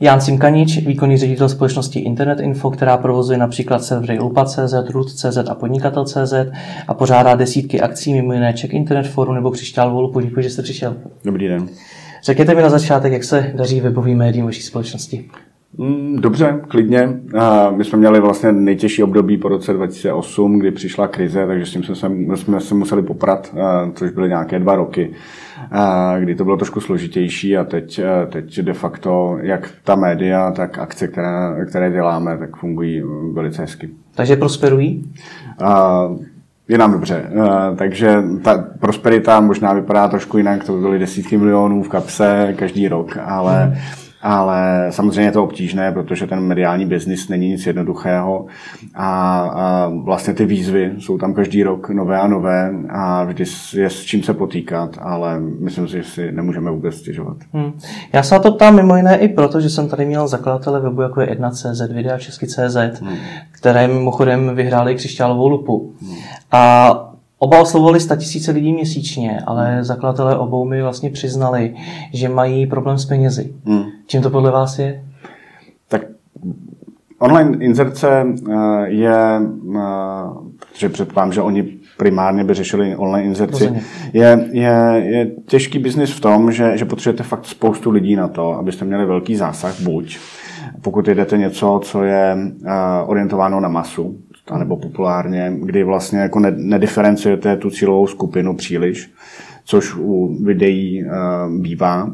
Jan Simkanič, výkonný ředitel společnosti Internet Info, která provozuje například servery Lupa.cz, Root.cz a Podnikatel.cz a pořádá desítky akcí, mimo jiné Czech Internet Forum nebo Křišťál Volupu. Děkuji, že jste přišel. Dobrý den. Řekněte mi na začátek, jak se daří webovým médiím vaší společnosti. Mm, dobře, klidně. My jsme měli vlastně nejtěžší období po roce 2008, kdy přišla krize, takže s tím jsme se, jsme se museli poprat, což byly nějaké dva roky, kdy to bylo trošku složitější a teď, teď de facto jak ta média, tak akce, které, které děláme, tak fungují velice hezky. Takže prosperují? Je nám dobře. Takže ta prosperita možná vypadá trošku jinak, to by byly desítky milionů v kapse každý rok, ale hmm ale samozřejmě je to obtížné, protože ten mediální biznis není nic jednoduchého a, a vlastně ty výzvy jsou tam každý rok nové a nové a vždy je s čím se potýkat, ale myslím si, že si nemůžeme vůbec stěžovat. Hmm. Já se na to ptám mimo jiné i proto, že jsem tady měl zakladatele webu jako je 1.cz, videa Česky.cz, hmm. které mimochodem vyhráli křišťálovou lupu. Hmm. A Oba oslovovali tisíce lidí měsíčně, ale zakladatelé obou mi vlastně přiznali, že mají problém s penězi. Hmm. Čím to podle vás je? Tak online inzerce eh, je, eh, že předpokládám, že oni primárně by řešili online inzerci, je, je, je těžký biznis v tom, že, že potřebujete fakt spoustu lidí na to, abyste měli velký zásah, buď pokud jdete něco, co je eh, orientováno na masu, nebo populárně, kdy vlastně jako nediferencujete tu cílovou skupinu příliš, což u videí uh, bývá.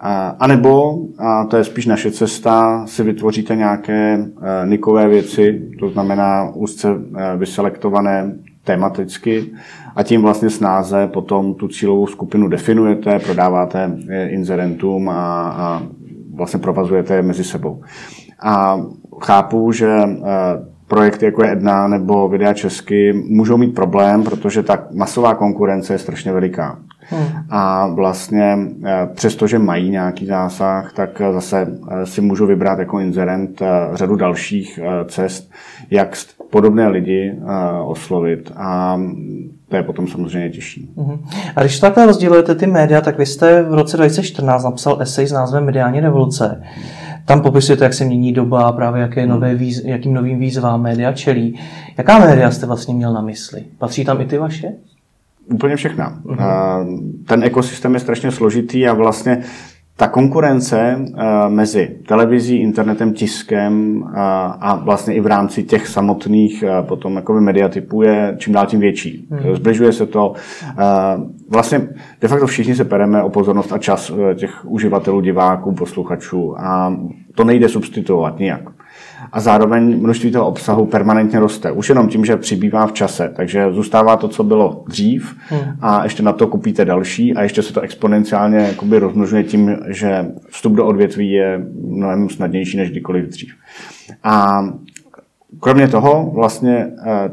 A, nebo, a to je spíš naše cesta, si vytvoříte nějaké uh, nikové věci, to znamená úzce uh, vyselektované tematicky a tím vlastně snáze potom tu cílovou skupinu definujete, prodáváte inzerentům a, a vlastně provazujete je mezi sebou. A chápu, že projekty jako je Edna nebo Videa Česky můžou mít problém, protože ta masová konkurence je strašně veliká. Hmm. A vlastně eh, přestože mají nějaký zásah, tak zase eh, si můžu vybrat jako inzerent eh, řadu dalších cest, jak podobné lidi oslovit. A to je potom samozřejmě těžší. Uh-huh. A když takhle rozdělujete ty média, tak vy jste v roce 2014 napsal esej s názvem Mediální revoluce. Tam popisujete, jak se mění doba, právě jaké hmm. nové výz, jakým novým výzvám média čelí. Jaká média jste vlastně měl na mysli? Patří tam i ty vaše? Úplně všechna. Uh-huh. Ten ekosystém je strašně složitý a vlastně ta konkurence uh, mezi televizí, internetem, tiskem uh, a vlastně i v rámci těch samotných uh, potom jakoby mediatypů je čím dál tím větší. Hmm. Zbližuje se to. Vlastně de facto všichni se pereme o pozornost a čas těch uživatelů, diváků, posluchačů a to nejde substituovat nijak a zároveň množství toho obsahu permanentně roste. Už jenom tím, že přibývá v čase. Takže zůstává to, co bylo dřív hmm. a ještě na to kupíte další a ještě se to exponenciálně jakoby rozmnožuje tím, že vstup do odvětví je mnohem snadnější než kdykoliv dřív. A kromě toho vlastně eh,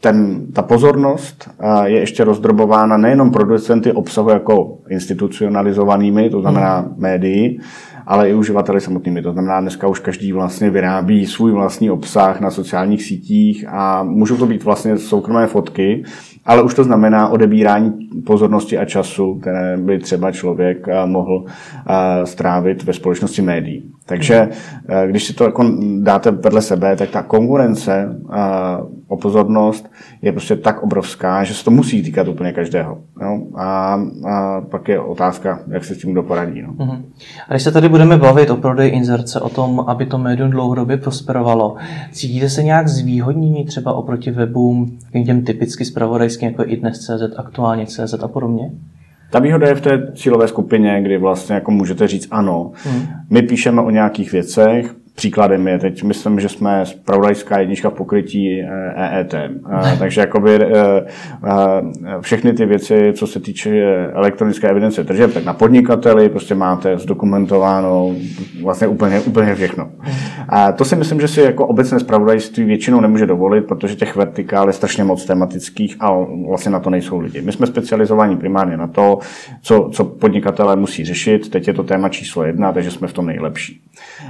ten, ta pozornost eh, je ještě rozdrobována nejenom producenty obsahu jako institucionalizovanými, to znamená hmm. médií, ale i uživateli samotnými. To znamená, dneska už každý vlastně vyrábí svůj vlastní obsah na sociálních sítích a můžou to být vlastně soukromé fotky, ale už to znamená odebírání pozornosti a času, které by třeba člověk eh, mohl eh, strávit ve společnosti médií. Takže eh, když si to jako dáte vedle sebe, tak ta konkurence o pozornost je prostě tak obrovská, že se to musí týkat úplně každého. No? A, a pak je otázka, jak se s tím doporadí. No. Uh-huh. A když se tady budeme bavit o prodeji inzerce, o tom, aby to médium dlouhodobě prosperovalo, cítíte se nějak zvýhodnění třeba oproti webům, těm typicky spravodajským, jako i dnes CZ, aktuálně CZ a podobně? Ta výhoda je v té cílové skupině, kdy vlastně jako můžete říct ano. Hmm. My píšeme o nějakých věcech, Příkladem je teď, myslím, že jsme spravodajská jednička v pokrytí EET. Eh, e eh, takže jakoby eh, všechny ty věci, co se týče elektronické evidence tržeb, tak na podnikateli prostě máte zdokumentováno vlastně úplně, úplně všechno. A to si myslím, že si jako obecné spravodajství většinou nemůže dovolit, protože těch vertikál je strašně moc tematických a vlastně na to nejsou lidi. My jsme specializovaní primárně na to, co, co podnikatelé musí řešit. Teď je to téma číslo jedna, takže jsme v tom nejlepší.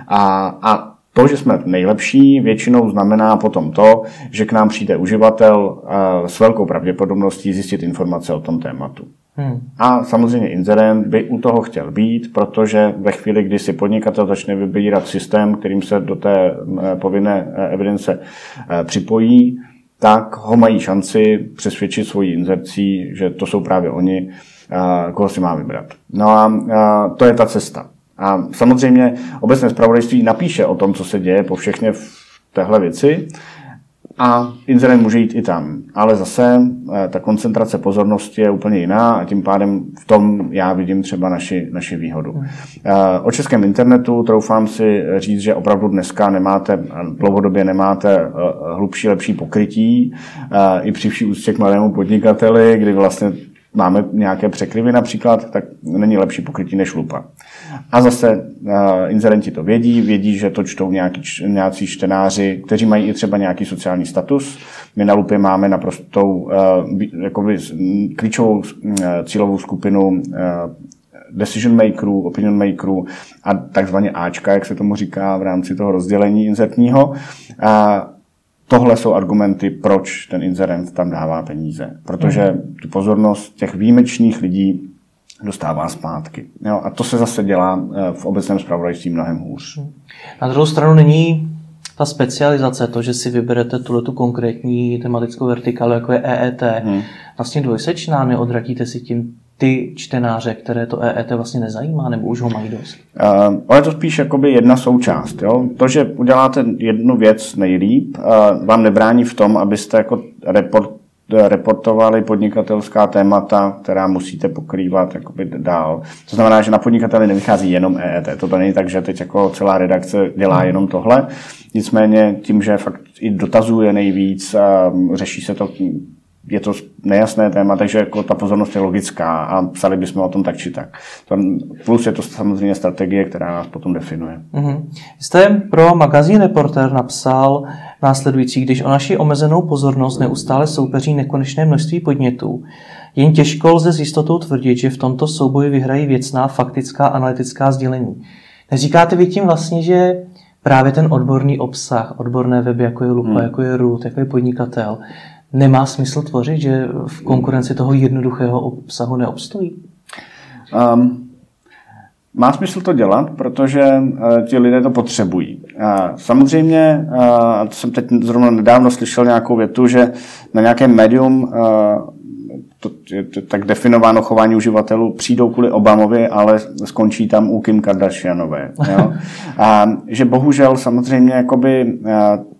A, a to, že jsme nejlepší, většinou znamená potom to, že k nám přijde uživatel s velkou pravděpodobností zjistit informace o tom tématu. Hmm. A samozřejmě inzerent by u toho chtěl být, protože ve chvíli, kdy si podnikatel začne vybírat systém, kterým se do té eh, povinné eh, evidence eh, připojí, tak ho mají šanci přesvědčit svojí inzercí, že to jsou právě oni, koho si má vybrat. No a to je ta cesta. A samozřejmě obecné zpravodajství napíše o tom, co se děje po všechny v téhle věci, a inzerent může jít i tam. Ale zase eh, ta koncentrace pozornosti je úplně jiná a tím pádem v tom já vidím třeba naši, naši výhodu. Hmm. Eh, o českém internetu troufám si říct, že opravdu dneska nemáte, dlouhodobě nemáte eh, hlubší, lepší pokrytí. I při vší úctě k malému podnikateli, kdy vlastně máme nějaké překryvy například, tak není lepší pokrytí než lupa. A zase uh, inzerenti to vědí, vědí, že to čtou nějaký, nějací čtenáři, kteří mají i třeba nějaký sociální status. My na lupě máme naprostou uh, jakoby, klíčovou uh, cílovou skupinu uh, decision makerů, opinion makerů a takzvaně Ačka, jak se tomu říká v rámci toho rozdělení inzertního. A tohle jsou argumenty, proč ten inzerent tam dává peníze. Protože mhm. tu pozornost těch výjimečných lidí dostává zpátky. Jo, a to se zase dělá eh, v obecném zpravodajství mnohem hůř. Mhm. Na druhou stranu není ta specializace, to, že si vyberete tuhle tu konkrétní tematickou vertikálu, jako je EET, hmm. vlastně dvojsečná, neodratíte si tím ty čtenáře, které to EET vlastně nezajímá, nebo už ho mají dost? Uh, ale to spíš jakoby jedna součást. Jo? To, že uděláte jednu věc nejlíp, uh, vám nebrání v tom, abyste jako report, reportovali podnikatelská témata, která musíte pokrývat jakoby dál. To znamená, že na podnikateli nevychází jenom EET. To není tak, že teď jako celá redakce dělá hmm. jenom tohle. Nicméně tím, že fakt i dotazuje nejvíc, řeší se to je to nejasné téma, takže jako ta pozornost je logická a psali bychom o tom tak či tak. Plus je to samozřejmě strategie, která nás potom definuje. Mm-hmm. Jste pro magazín Reporter napsal následující, když o naši omezenou pozornost neustále soupeří nekonečné množství podnětů, jen těžko lze s jistotou tvrdit, že v tomto souboji vyhrají věcná, faktická, analytická sdělení. Neříkáte vy tím vlastně, že právě ten odborný obsah, odborné weby, jako je Lupa, hmm. jako je Root, jako je podnikatel, nemá smysl tvořit, že v konkurenci toho jednoduchého obsahu neobstojí? Um, má smysl to dělat, protože uh, ti lidé to potřebují. Uh, samozřejmě, uh, to jsem teď zrovna nedávno slyšel nějakou větu, že na nějakém médium uh, to je to tak definováno chování uživatelů, přijdou kvůli Obamovi, ale skončí tam u Kim Kardashianové. Jo? A že bohužel samozřejmě jakoby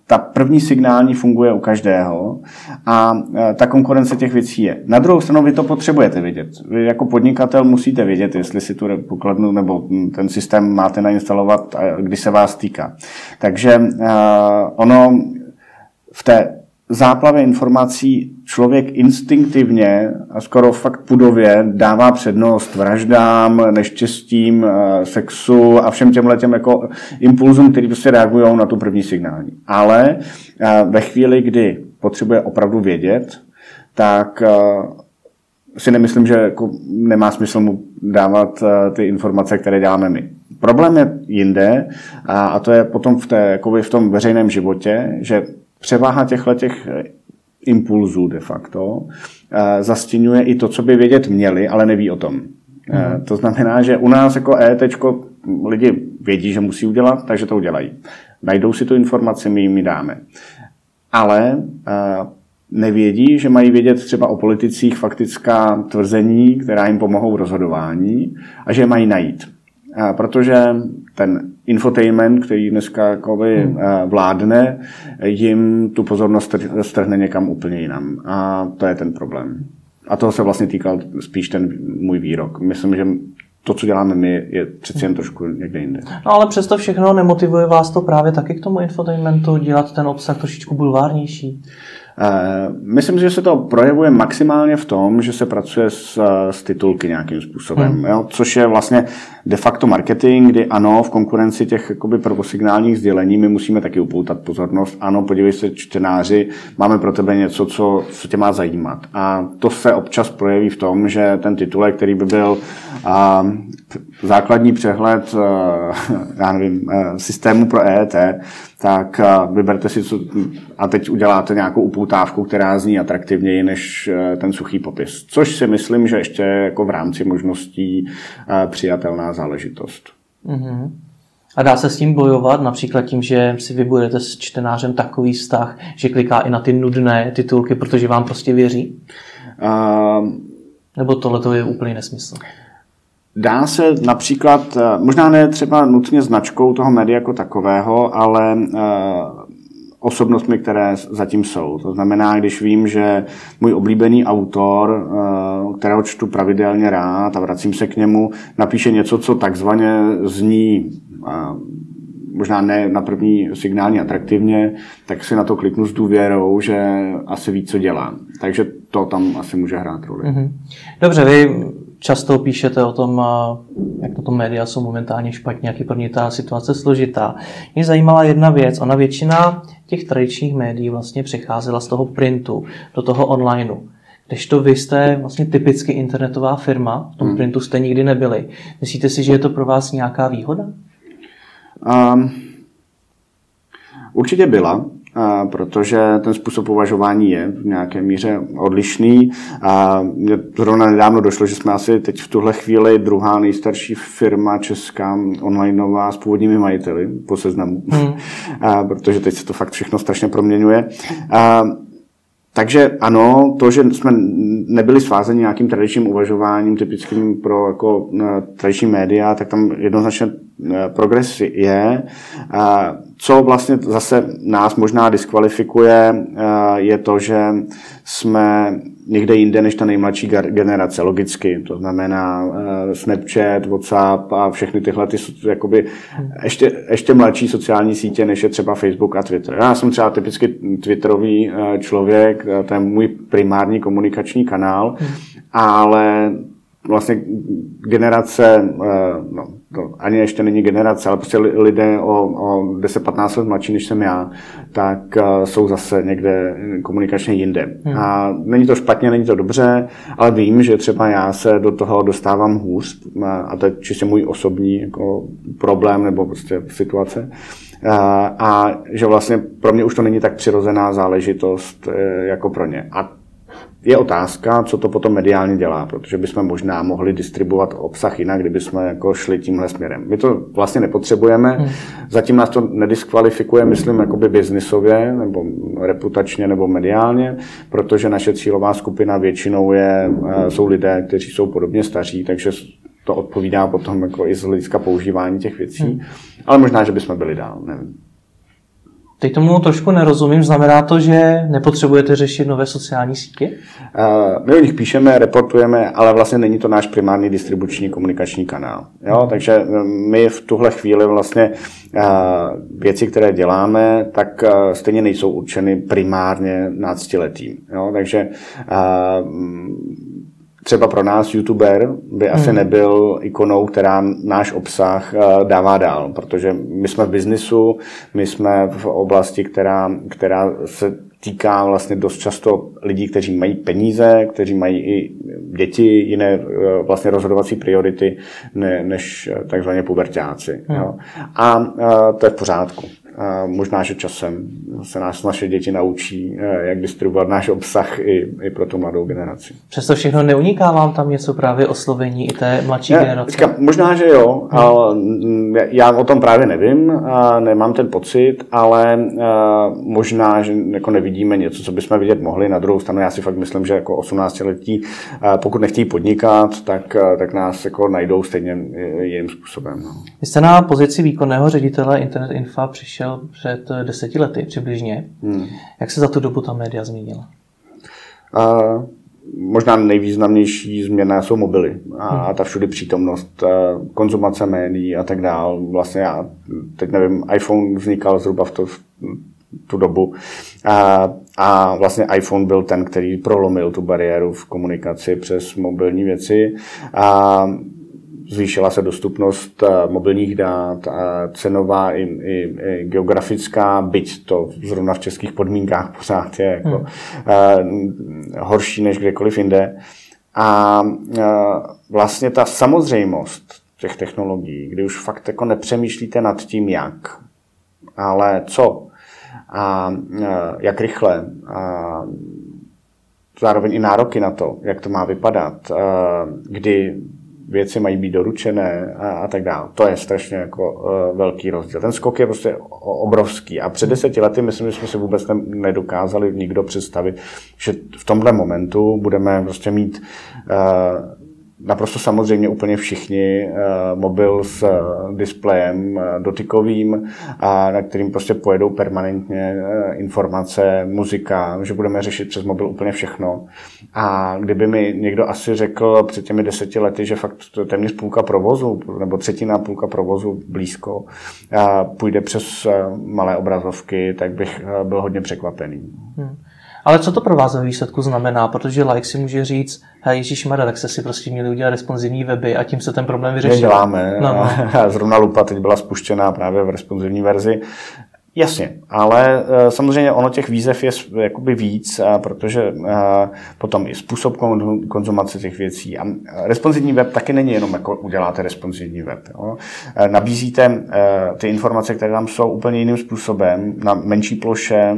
ta první signální funguje u každého a e, ta konkurence těch věcí je. Na druhou stranu vy to potřebujete vědět. Vy jako podnikatel musíte vědět, jestli si tu pokladnu nebo ten systém máte nainstalovat, když se vás týká. Takže uh, ono v té záplavě informací člověk instinktivně a skoro fakt pudově dává přednost vraždám, neštěstím, eh, sexu a všem těmhle těm jako impulzům, který prostě reagují na tu první signální. Ale eh, ve chvíli, kdy potřebuje opravdu vědět, tak eh, si nemyslím, že jako nemá smysl mu dávat ty informace, které děláme my. Problém je jinde a to je potom v, té, jako v tom veřejném životě, že převáha těchto těch eh, impulzů de facto eh, zastínuje i to, co by vědět měli, ale neví o tom. Mm. To znamená, že u nás jako ET lidi vědí, že musí udělat, takže to udělají. Najdou si tu informaci, my jim ji dáme. Ale nevědí, že mají vědět třeba o politicích faktická tvrzení, která jim pomohou v rozhodování a že je mají najít. Protože ten infotainment, který dneska jakoby hmm. Eh, vládne, jim tu pozornost strhne někam úplně jinam. A to je ten problém. A toho se vlastně týkal spíš ten můj výrok. Myslím, že to, co děláme my, je přeci jen trošku někde jinde. No ale přesto všechno nemotivuje vás to právě taky k tomu infotainmentu, dělat ten obsah trošičku bulvárnější? Eh, myslím, že se to projevuje maximálně v tom, že se pracuje s, s titulky nějakým způsobem, hmm. jo, což je vlastně de facto marketing, kdy ano, v konkurenci těch jakoby prvosignálních sdělení my musíme taky upoutat pozornost. Ano, podívej se, čtenáři, máme pro tebe něco, co, co tě má zajímat. A to se občas projeví v tom, že ten titulek, který by byl a, základní přehled a, já nevím, a, systému pro EET, tak vyberte si, co, a teď uděláte nějakou upoutávku, která zní atraktivněji než ten suchý popis. Což si myslím, že ještě jako v rámci možností přijatelná záležitost. Mm-hmm. A dá se s tím bojovat, například tím, že si vybudete s čtenářem takový vztah, že kliká i na ty nudné titulky, protože vám prostě věří? Uh, Nebo tohle to je úplný nesmysl? Dá se například, eh, možná ne třeba nutně značkou toho média jako takového, ale uh, osobnostmi, které zatím jsou. To znamená, když vím, že můj oblíbený autor, uh, kterého čtu pravidelně rád a vracím se k němu, napíše něco, co takzvaně zní možná ne na první signální atraktivně, tak si na to kliknu s důvěrou, že asi ví, co dělá. Takže to tam asi může hrát roli. Mm-hmm. Dobře, vy často píšete o tom, jak na tom média jsou momentálně špatně, jak je pro ně ta situace složitá. Mě zajímala jedna věc. Ona většina těch tradičních médií vlastně přecházela z toho printu do toho onlineu. Když to vy jste vlastně typicky internetová firma, v tom hmm. printu jste nikdy nebyli. Myslíte si, že je to pro vás nějaká výhoda? Um, určitě byla, protože ten způsob uvažování je v nějaké míře odlišný. A mě zrovna nedávno došlo, že jsme asi teď v tuhle chvíli druhá nejstarší firma česká onlineová s původními majiteli po seznamu, hmm. a, protože teď se to fakt všechno strašně proměňuje. A, takže ano, to, že jsme nebyli svázeni nějakým tradičním uvažováním, typickým pro jako, tradiční média, tak tam jednoznačně progres je. Co vlastně zase nás možná diskvalifikuje, eh, je to, že jsme někde jinde než ta nejmladší generace, logicky. To znamená Snapchat, WhatsApp a všechny tyhle ty jakoby ještě, ještě mladší sociální sítě, než je třeba Facebook a Twitter. Já jsem třeba typicky Twitterový člověk, to je můj primární komunikační kanál, hmm. ale vlastně generace, eh, no, to ani ještě není generace, ale prostě lidé o, o 10-15 let mladší, než jsem já, tak uh, jsou zase někde komunikačně jinde. Hmm. A není to špatně, není to dobře, ale vím, že třeba já se do toho dostávám hůř a to je čistě můj osobní jako problém nebo prostě situace. A že vlastně pro mě už to není tak přirozená záležitost jako pro ně. A je otázka, co to potom mediálně dělá, protože bychom možná mohli distribuovat obsah jinak, kdyby jsme jako šli tímhle směrem. My to vlastně nepotřebujeme, hmm. zatím nás to nediskvalifikuje, myslím, jakoby biznisově, nebo reputačně, nebo mediálně, protože naše cílová skupina většinou je, e, jsou lidé, kteří jsou podobně staří, takže to odpovídá potom jako i z hlediska používání těch věcí. Hmm. Ale možná, že bychom byli dál, nevím. Teď tomu trošku nerozumím. Znamená to, že nepotřebujete řešit nové sociální sítě? Uh, my o nich píšeme, reportujeme, ale vlastně není to náš primární distribuční komunikační kanál. Jo? Takže eh, my v tuhle chvíli vlastně uh, věci, které děláme, tak stejně nejsou určeny primárně náctiletým. Jo? Takže třeba pro nás youtuber by asi hmm. nebyl ikonou, která náš obsah eh, dává dál, protože my jsme v biznisu, my jsme v oblasti, která, která se týká vlastně dost často lidí, kteří mají peníze, kteří mají i děti, jiné eh, vlastně rozhodovací priority ne, než eh, takzvaně pubertáci. Hmm. Jo. A, a to je v pořádku. A možná, že časem se nás naše děti naučí, eh, jak distribuovat náš obsah i, i pro tu mladou generaci. Přesto všechno neuniká vám tam něco právě oslovení i té mladší ne, generace? Říkám, možná, že jo, hmm. ale já o tom právě nevím, a nemám ten pocit, ale možná, že jako nevidíme něco, co bychom vidět mohli. Na druhou stranu já si fakt myslím, že jako 18-letí, pokud nechtějí podnikat, tak, tak nás jako najdou stejně jiným způsobem. No. Vy jste na pozici výkonného ředitele Internet Infa přišel přišel před eh, deseti lety přibližně. Hmm. Jak se za tu dobu ta média změnila? Uh, možná nejvýznamnější změna jsou mobily a hmm. ta všudy přítomnost, eh, konzumace médií a tak dál. Vlastně já teď nevím, iPhone vznikal zhruba v, to, v tu dobu a, a vlastně iPhone byl ten, který prolomil tu bariéru v komunikaci přes mobilní věci. A zvýšila se dostupnost eh, mobilních dát, cenová i, i, i geografická, byť to zrovna v českých podmínkách pořád je jako, hmm. uh, horší než kdekoliv jinde. A uh, vlastně ta samozřejmost těch technologií, kdy už fakt jako nepřemýšlíte nad tím, jak, Ale co a jak rychle a zároveň i nároky na to, jak to má vypadat, kdy věci mají být doručené a, a tak dále. To je strašně jako uh, velký rozdíl. Ten skok je prostě obrovský a před deseti lety myslím, že jsme si vůbec ne, nedokázali nikdo představit, že v tomhle momentu budeme prostě mít uh, naprosto samozřejmě úplně všichni uh, mobil s uh, displejem uh, dotykovým, a na kterým prostě pojedou permanentně informace, muzika, že budeme řešit přes mobil úplně všechno. A kdyby mi někdo asi řekl před těmi deseti lety, že fakt téměř půlka provozu, nebo třetina půlka provozu blízko, půjde přes malé obrazovky, tak bych byl hodně překvapený. Hmm. Ale co to pro vás ve výsledku znamená? Protože like si může říct, hej, Ježíš Mara, tak se si prostě měli udělat responsivní weby a tím se ten problém vyřešil. My děláme. No, no. Zrovna Lupa teď byla spuštěná právě v responsivní verzi. Jasně, ale eh, samozřejmě ono těch výzev je jakoby víc, eh, protože eh, potom i způsob konzumace těch věcí. A responsivní web taky není jenom jako uděláte responsivní web. Jo. Nabízíte ty informace, které tam jsou úplně jiným způsobem, na menší ploše,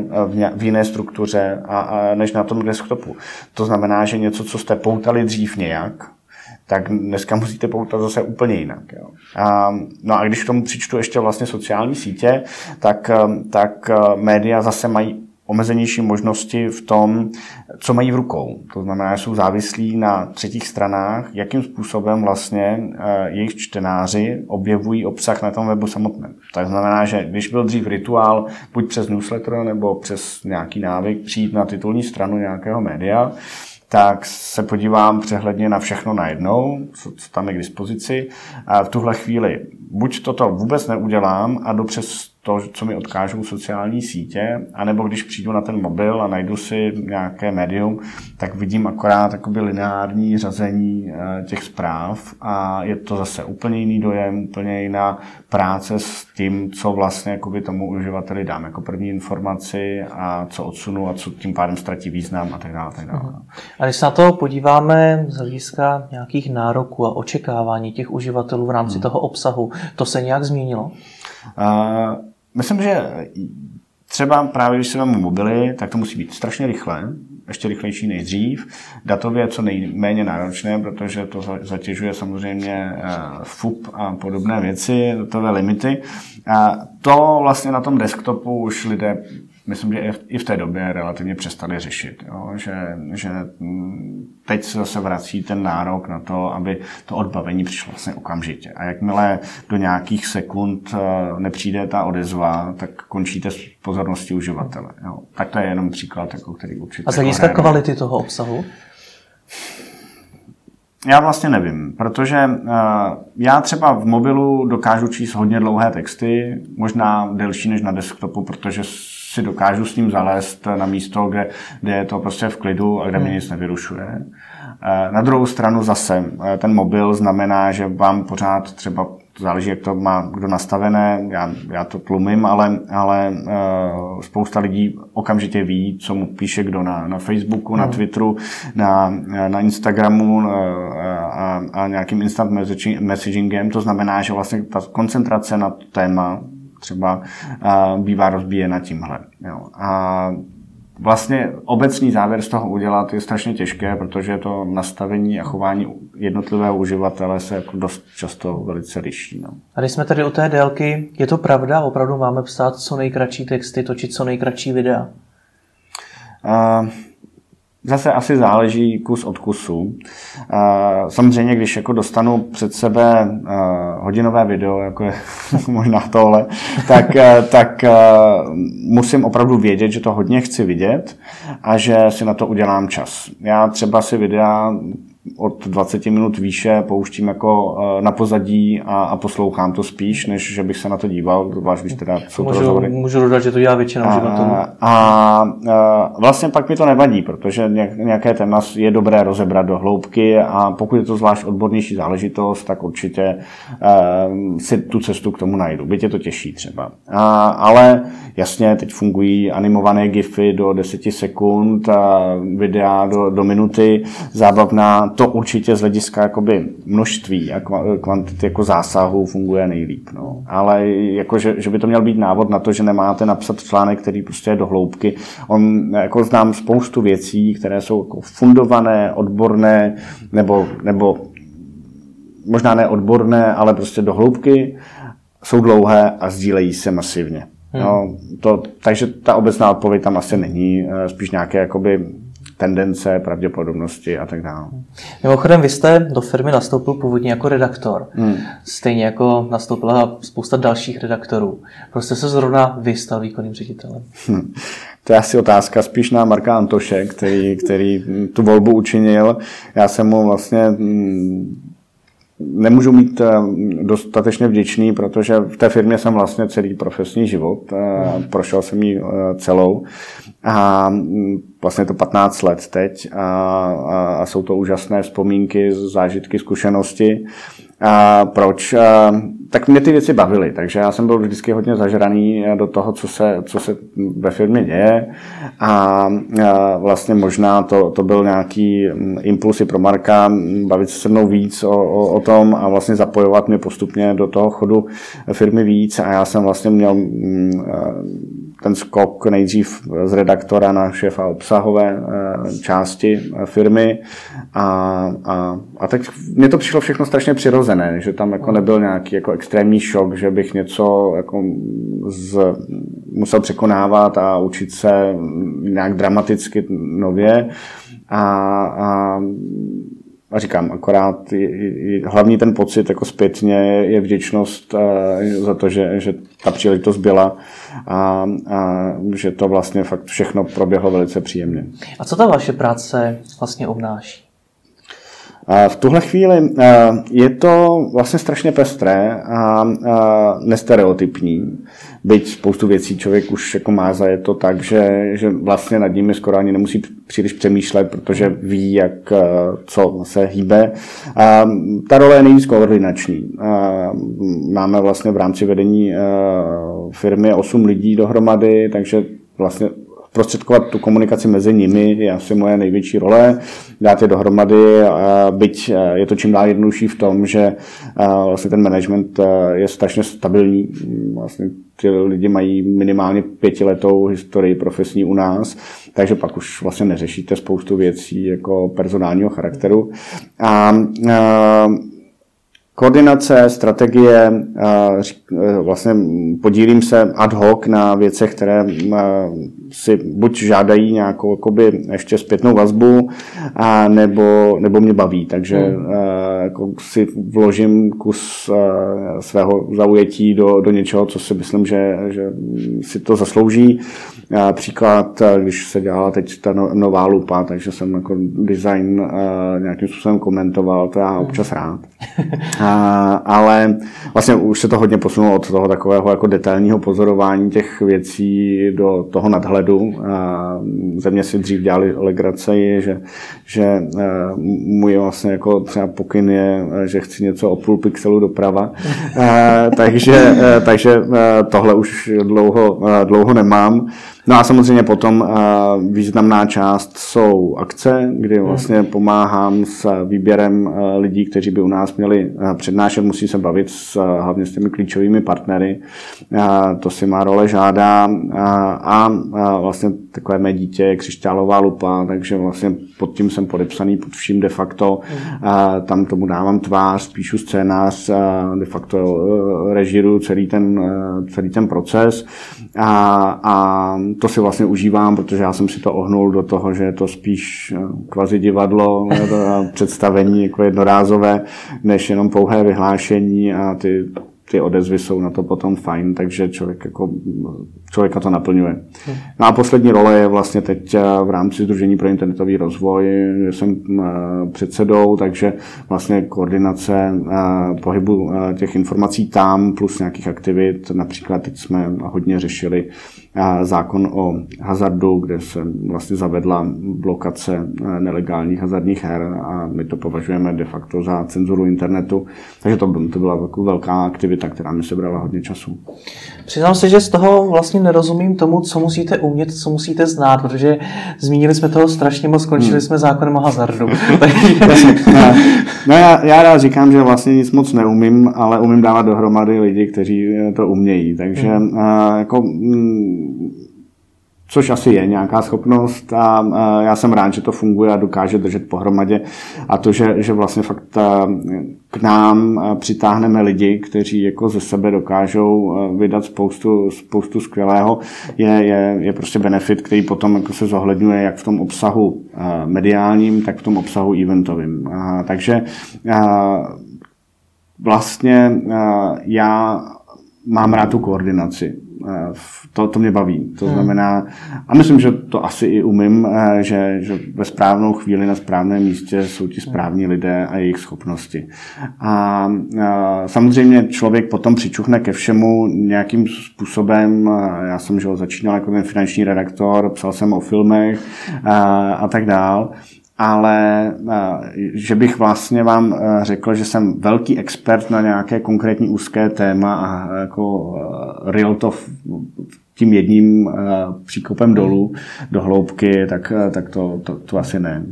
v jiné struktuře, a, než na tom desktopu. To znamená, že něco, co jste poutali dřív nějak, tak dneska musíte poutat zase úplně jinak. Jo. A, no a když k tomu přičtu ještě vlastně sociální sítě, tak, tak eh, média zase mají omezenější možnosti v tom, co mají v rukou. To znamená, že jsou závislí na třetích stranách, jakým způsobem vlastně eh, jejich čtenáři objevují obsah na tom webu samotném. To znamená, že když byl dřív rituál, buď přes newsletter nebo přes nějaký návyk přijít na titulní stranu nějakého média, tak se podívám přehledně na všechno najednou, co, co tam je k dispozici. A v tuhle chvíli buď toto vůbec neudělám a jdu přes to, co mi odkážou sociální sítě, anebo když přijdu na ten mobil a najdu si nějaké médium, tak vidím akorát takoby lineární řazení eh, těch zpráv a je to zase úplně jiný dojem, úplně jiná práce s tím, co vlastně jakoby tomu uživateli dám jako první informaci a co odsunu a co tím pádem ztratí význam a tak dále. Tak dále. Mhm. A když se na to podíváme z hlediska nějakých nároků a očekávání těch uživatelů v rámci hmm. toho obsahu, to se nějak změnilo? Uh, Myslím, že třeba právě když se vezmu mobily, tak to musí být strašně rychle, ještě rychlejší než dřív. Datově co nejméně náročné, protože to zatěžuje samozřejmě eh, FUP a podobné věci, datové limity. A to vlastně na tom desktopu už lidé myslím, že i v té době relativně přestali řešit. Jo? Že, že mm, teď se zase vrací ten nárok na to, aby to odbavení přišlo vlastně okamžitě. A jakmile do nějakých sekund eh, nepřijde ta odezva, tak končíte s pozorností uživatele. Jo? Tak to je jenom příklad, jako který určitě... A z hlediska kvality toho obsahu? Já vlastně nevím, protože uh, já třeba v mobilu dokážu číst hodně dlouhé texty, možná delší než na desktopu, protože si dokážu s ním zalézt na místo, kde, kde je to prostě v klidu a kde mě hmm. nic nevyrušuje. Eh, na druhou stranu zase eh, ten mobil znamená, že vám pořád třeba záleží, jak to má kdo nastavené, já, já to tlumím, ale, ale uh, spousta lidí okamžitě ví, co mu píše kdo na, na Facebooku, hmm. na Twitteru, na, na Instagramu uh, a, a nějakým instant messagingem. To znamená, že vlastně ta koncentrace na téma třeba bývá rozbíjena tímhle. Jo. A vlastně obecný závěr z toho udělat je strašně těžké, protože to nastavení a chování jednotlivého uživatele se jako dost často velice liší. No. A když jsme tady u té délky, je to pravda? Opravdu máme psát co nejkratší texty, točit co nejkratší videa? Uh, Zase asi záleží kus od kusu. Samozřejmě, když jako dostanu před sebe hodinové video, jako je možná tohle, tak, tak musím opravdu vědět, že to hodně chci vidět a že si na to udělám čas. Já třeba si videa od 20 minut výše pouštím jako eh, na pozadí a, a poslouchám to spíš, než že bych se na to díval, zvlášť když teda jsou můžu, to rozhovory. Můžu dodat, že to dělá většina uživatelů. A, a, a vlastně pak mi to nevadí, protože nějaké téma je dobré rozebrat do hloubky a pokud je to zvlášť odbornější záležitost, tak určitě uh, si tu cestu k tomu najdu. Byť je to těžší třeba. A, ale jasně, teď fungují animované gify do 10 sekund, a videa do, do minuty, zábavná to určitě z hlediska jakoby množství a kvantity jako zásahů funguje nejlíp. No. Ale jako, že, že, by to měl být návod na to, že nemáte napsat článek, který prostě je do hloubky. On, jako znám spoustu věcí, které jsou jako fundované, odborné, nebo, nebo možná ne odborné, ale prostě do hloubky, jsou dlouhé a sdílejí se masivně. Hmm. No, to, takže ta obecná odpověď tam asi není, eh, spíš nějaké jakoby tendence, pravděpodobnosti a tak dále. Mimochodem, vy jste do firmy nastoupil původně jako redaktor. Hmm. Stejně jako nastoupila spousta dalších redaktorů. Prostě se zrovna vy stal výkonným ředitelem. Hmm. To je asi otázka spíš na Marka Antoše, který, který tu volbu učinil. Já jsem mu vlastně mm, nemůžu mít eh, dostatečně vděčný, protože v té firmě jsem vlastně celý profesní život, hmm. prošel jsem ji eh, celou a mm, vlastně to 15 let teď a, a, a jsou to úžasné vzpomínky, zážitky, zkušenosti. A proč? A, tak mě ty věci bavily, takže já jsem byl vždycky hodně zažraný do toho, co se, co se ve firmě děje a, a vlastně možná to, to byl nějaký mm, impulsy pro Marka, bavit se se mnou víc o, o, o tom a vlastně zapojovat mě postupně do toho chodu firmy víc a já jsem vlastně měl mm, ten skok nejdřív z redaktora na šéfa obsahové eh, části eh, firmy. A, a, a teď mně to přišlo všechno strašně přirozené, že tam jako nebyl nějaký jako extrémní šok, že bych něco jako z, musel překonávat a učit se nějak dramaticky nově. A, a a říkám, akorát hlavní ten pocit jako zpětně je vděčnost eh, za to, že, že ta příležitost byla a, a že to vlastně fakt všechno proběhlo velice příjemně. A co ta vaše práce vlastně obnáší? V tuhle chvíli je to vlastně strašně pestré a nestereotypní. Byť spoustu věcí člověk už jako má za je to tak, že, že vlastně nad nimi skoro ani nemusí příliš přemýšlet, protože ví, jak co se hýbe. A ta role je nejvíc koordinační. A máme vlastně v rámci vedení firmy 8 lidí dohromady, takže vlastně zprostředkovat tu komunikaci mezi nimi je asi moje největší role, dát je dohromady, byť e, je to čím dál jednodušší v tom, že e, vlastně ten management e, je strašně stabilní. Vlastně ty lidi mají minimálně pětiletou historii profesní u nás, takže pak už vlastně neřešíte spoustu věcí jako personálního charakteru. A, a Koordinace, strategie, vlastně podílím se ad hoc na věcech, které si buď žádají nějakou jakoby, ještě zpětnou vazbu, a nebo, nebo mě baví. Takže hmm. jako si vložím kus svého zaujetí do, do něčeho, co si myslím, že, že si to zaslouží. Příklad, když se dělala teď ta no, nová lupa, takže jsem jako design nějakým způsobem komentoval, to já občas rád. Ale vlastně už se to hodně posunulo od toho takového jako detailního pozorování těch věcí do toho nadhledu. Ze mě si dřív dělali legrace, že, že můj vlastně jako třeba pokyn je, že chci něco o půl pixelu doprava. A, takže, takže tohle už dlouho, dlouho nemám. No a samozřejmě potom uh, významná část jsou akce, kdy hmm. vlastně pomáhám s výběrem uh, lidí, kteří by u nás měli uh, přednášet, musí se bavit s, hlavně s těmi klíčovými partnery. To si má role žádá a vlastně takové mé dítě je křišťálová lupa, takže vlastně pod tím jsem podepsaný pod vším de facto. Hmm. Tam tomu dávám tvář, píšu scénář, de facto režiru celý ten, celý ten proces a, a to si vlastně užívám, protože já jsem si to ohnul do toho, že je to spíš eh, kvazi divadlo, představení jako jednorázové, než jenom pouhé vyhlášení a ty ty odezvy jsou na to potom fajn, takže člověk jako, člověka to naplňuje. No a poslední role je vlastně teď eh, v rámci Združení pro internetový rozvoj, jsem eh, předsedou, takže vlastně koordinace eh, pohybu těch informací tam plus nějakých aktivit. Například teď jsme hodně řešili zákon o hazardu, kde se vlastně zavedla blokace nelegálních hazardních her a my to považujeme de facto za cenzuru internetu. Takže to, to byla velká aktivita aktivita, která mi sebrala hodně času. Přiznám se, že z toho vlastně nerozumím tomu, co musíte umět, co musíte znát, protože zmínili jsme toho strašně moc, skončili hmm. jsme zákonem o hazardu. no já, já rád říkám, že vlastně nic moc neumím, ale umím dávat dohromady lidi, kteří to umějí. Takže hmm. uh, jako, mm, což asi je nějaká schopnost a já jsem rád, že to funguje a dokáže držet pohromadě a to, že, že vlastně fakt k nám přitáhneme lidi, kteří jako ze sebe dokážou vydat spoustu, spoustu skvělého, je, je, je prostě benefit, který potom jako se zohledňuje jak v tom obsahu mediálním, tak v tom obsahu eventovým. Takže vlastně já mám rád tu koordinaci. Eh, to, to mě baví. To hmm. znamená, a myslím, že to asi i umím, eh, že, že ve správnou chvíli na správném místě jsou ti správní lidé a jejich schopnosti. A, a samozřejmě člověk potom přičuchne ke všemu nějakým způsobem. Já jsem že začínal jako ten finanční redaktor, psal jsem o filmech a, a tak dál ale eh, že bych vlastně vám eh, řekl, že jsem velký expert na nějaké konkrétní úzké téma a eh, jako real to tím jedním příkopem dolů do hloubky, tak, tak to, to, to asi ne.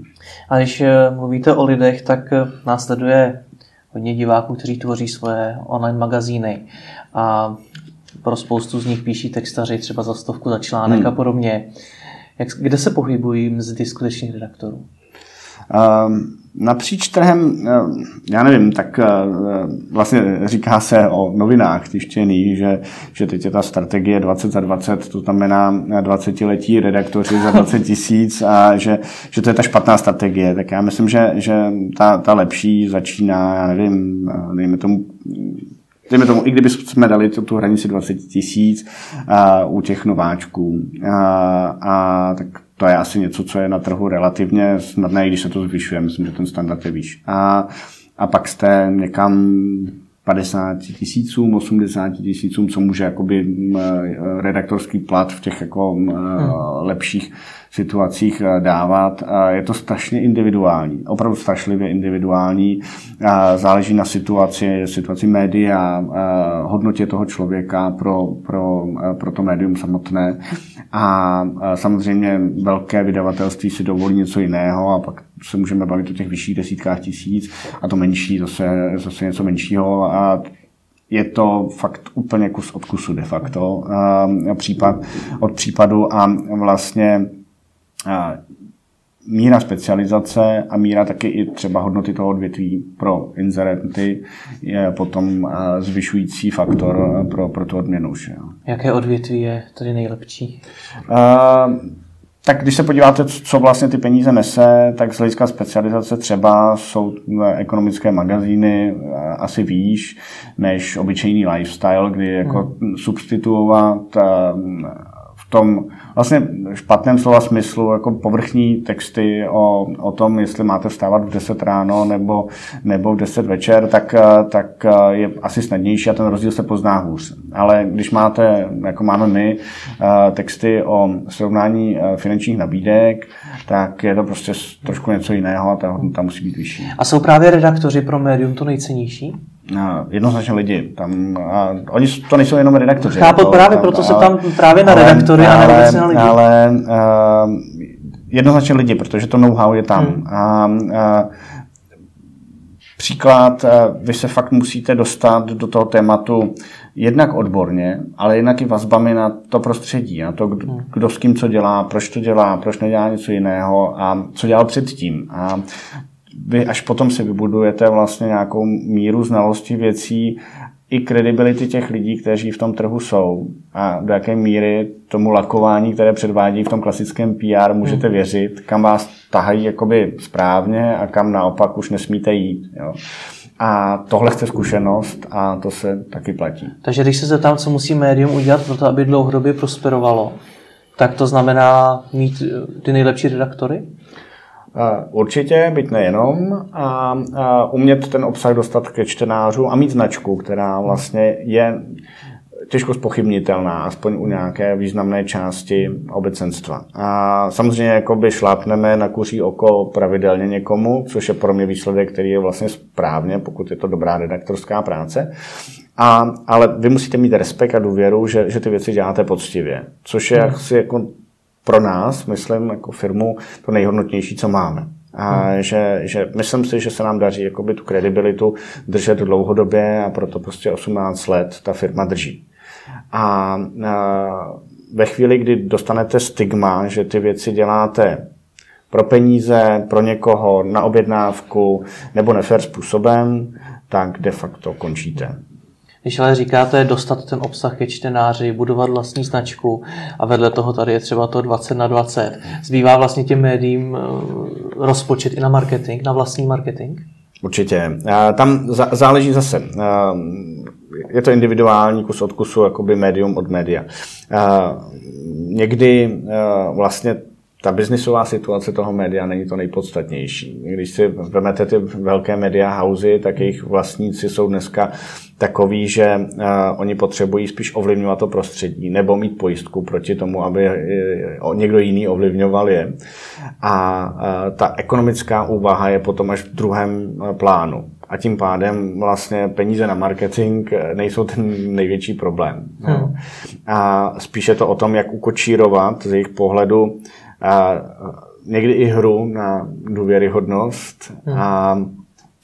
A když mluvíte o lidech, tak následuje hodně diváků, kteří tvoří svoje online magazíny a pro spoustu z nich píší textaři třeba za stovku za článek hmm. a podobně. Jak, kde se pohybují mzdy skutečných redaktorů? Ehm, napříč trhem, ehm, já nevím, tak eh, vlastně říká se o novinách tištěných, že, že teď je ta strategie 20 za 20, to znamená 20-letí redaktoři za 20 tisíc a že, že to je ta špatná strategie. Tak já myslím, že, že ta, ta lepší začíná, já nevím, nejme tomu Dejme tomu, i kdyby jsme dali tu, tu hranici 20 tisíc uh, u těch nováčků, uh, a tak to je asi něco, co je na trhu relativně snadné, i když se to zvyšuje. Myslím, že ten standard je výš. A, a pak jste někam 50 tisícům, 80 tisícům, co může jakoby redaktorský plat v těch jako hmm. lepších situacích eh, dávat. Je to strašně individuální, opravdu strašlivě individuální. Záleží na situaci, situaci média, hodnotě toho člověka pro, pro, eh, pro to médium samotné. A samozřejmě velké vydavatelství si dovolí něco jiného a pak se můžeme bavit o těch vyšších desítkách tisíc a to menší zase, zase něco menšího a je to fakt úplně kus od kusu de facto, případ od případu a vlastně míra specializace a míra taky i třeba hodnoty toho odvětví pro inzerenty je potom zvyšující faktor pro, pro tu odměnu. Že? Jaké odvětví je tady nejlepší? Uh, tak když se podíváte, co vlastně ty peníze nese, tak z hlediska specializace třeba jsou ekonomické magazíny asi výš než obyčejný lifestyle, kdy jako hmm. substituovat tom vlastně špatném slova smyslu jako povrchní texty o, o tom, jestli máte vstávat v 10 ráno nebo, nebo v 10 večer, tak, tak je asi snadnější a ten rozdíl se pozná hůř. Ale když máte, jako máme my, texty o srovnání finančních nabídek, tak je to prostě trošku něco jiného a ta hodnota musí být vyšší. A jsou právě redaktoři pro médium to nejcennější? Jednoznačně lidi. Tam, a oni to nejsou jenom redaktoři. Chápu, to, právě tam, proto ale, se tam právě na ale, redaktory ale, a ne na lidi. Ale uh, jednoznačně lidi, protože to know-how je tam. Hmm. A, uh, příklad, uh, vy se fakt musíte dostat do toho tématu jednak odborně, ale jednak i vazbami na to prostředí, na to, kdo, hmm. kdo s kým co dělá, proč to dělá, proč nedělá něco jiného a co dělal předtím. A vy až potom si vybudujete vlastně nějakou míru znalosti věcí i kredibility těch lidí, kteří v tom trhu jsou a do jaké míry tomu lakování, které předvádí v tom klasickém PR, můžete hmm. věřit, kam vás tahají jakoby správně a kam naopak už nesmíte jít. Jo. A tohle chce zkušenost a to se taky platí. Takže když se zeptám, co musí médium udělat pro to, aby dlouhodobě prosperovalo, tak to znamená mít ty nejlepší redaktory? Určitě, byť nejenom, a, a umět ten obsah dostat ke čtenářům a mít značku, která vlastně je těžko spochybnitelná, aspoň u nějaké významné části obecenstva. A samozřejmě jakoby šlápneme na kuří oko pravidelně někomu, což je pro mě výsledek, který je vlastně správně, pokud je to dobrá redaktorská práce. A, ale vy musíte mít respekt a důvěru, že, že ty věci děláte poctivě, což je hmm. asi jako pro nás, myslím, jako firmu, to nejhodnotnější, co máme. A hmm. že, že myslím si, že se nám daří jakoby tu kredibilitu držet dlouhodobě a proto prostě 18 let ta firma drží. A, a ve chvíli, kdy dostanete stigma, že ty věci děláte pro peníze, pro někoho, na objednávku nebo nefér způsobem, tak de facto končíte. Když ale říkáte dostat ten obsah ke čtenáři, budovat vlastní značku a vedle toho tady je třeba to 20 na 20, zbývá vlastně těm médiím eh, rozpočet i na marketing, na vlastní marketing? Určitě. Tam záleží zase. Je to individuální kus od kusu, jakoby médium od média. Někdy vlastně ta biznisová situace toho média není to nejpodstatnější. Když si vezmete ty velké media housey, tak jejich vlastníci jsou dneska takový, že uh, oni potřebují spíš ovlivňovat to prostředí nebo mít pojistku proti tomu, aby uh, někdo jiný ovlivňoval je. A uh, ta ekonomická úvaha je potom až v druhém uh, plánu. A tím pádem vlastně peníze na marketing nejsou ten největší problém. No. Hmm. A spíše to o tom, jak ukočírovat z jejich pohledu někdy i hru na důvěryhodnost hmm. a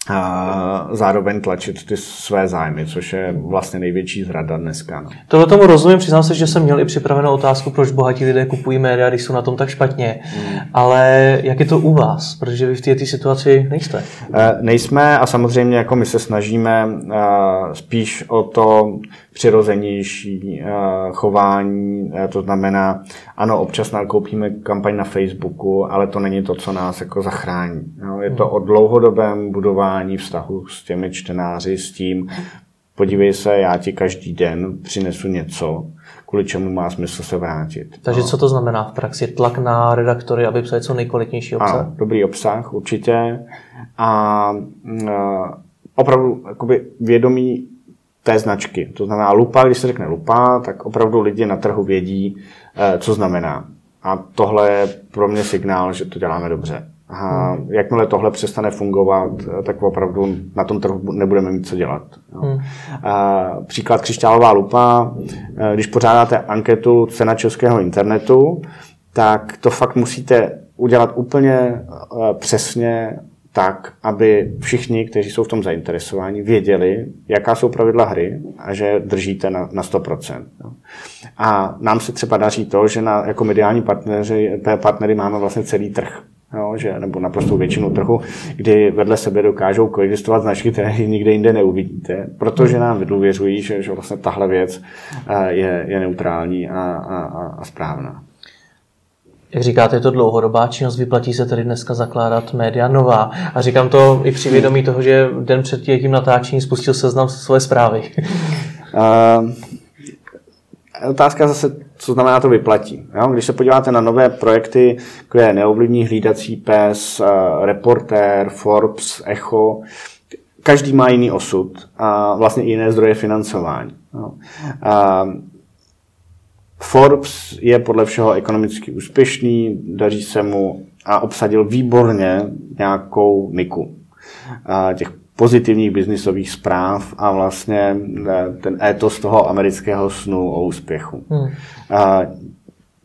a zároveň tlačit ty své zájmy, což je vlastně největší zrada dneska. No. Tohle tomu rozumím, přiznám se, že jsem měl i připravenou otázku, proč bohatí lidé kupují média, když jsou na tom tak špatně. Hmm. Ale jak je to u vás? Protože vy v této situaci nejste. E, nejsme a samozřejmě jako my se snažíme e, spíš o to přirozenější e, chování, e, to znamená, ano, občas nakoupíme kampaň na Facebooku, ale to není to, co nás jako zachrání. No, je to hmm. o dlouhodobém budování vztahu s těmi čtenáři, s tím, podívej se, já ti každý den přinesu něco, kvůli čemu má smysl se vrátit. Takže no. co to znamená v praxi? Tlak na redaktory, aby psali co nejkvalitnější obsah? A, dobrý obsah, určitě. A, a opravdu jakoby vědomí té značky. To znamená lupa, když se řekne lupa, tak opravdu lidi na trhu vědí, eh, co znamená. A tohle je pro mě signál, že to děláme dobře. A jakmile tohle přestane fungovat, tak opravdu na tom trhu nebudeme mít co dělat. Hmm. A příklad křišťálová lupa, když pořádáte anketu cena českého internetu, tak to fakt musíte udělat úplně eh, přesně tak, aby všichni, kteří jsou v tom zainteresováni, věděli, jaká jsou pravidla hry a že držíte na, na 100%. A nám se třeba daří to, že na, jako mediální partneři, partnery máme vlastně celý trh jo, že, nebo naprosto většinu trhu, kdy vedle sebe dokážou koexistovat značky, které nikde jinde neuvidíte, protože nám vydůvěřují, že, že vlastně tahle věc eh, je, je neutrální a, a, a správná. Jak říkáte, je to dlouhodobá činnost, vyplatí se tedy dneska zakládat média nová. A říkám to i při vědomí toho, že den před tím natáčením spustil seznam své zprávy. Uh, otázka zase, co znamená to vyplatí. Jo? Když se podíváte na nové projekty, jako je Neovlivní hlídací pes, Reporter, Forbes, Echo, každý má jiný osud a vlastně jiné zdroje financování. Jo? A Forbes je podle všeho ekonomicky úspěšný, daří se mu a obsadil výborně nějakou niku. A těch pozitivních biznisových zpráv a vlastně eh, ten étos toho amerického snu o úspěchu. Hmm.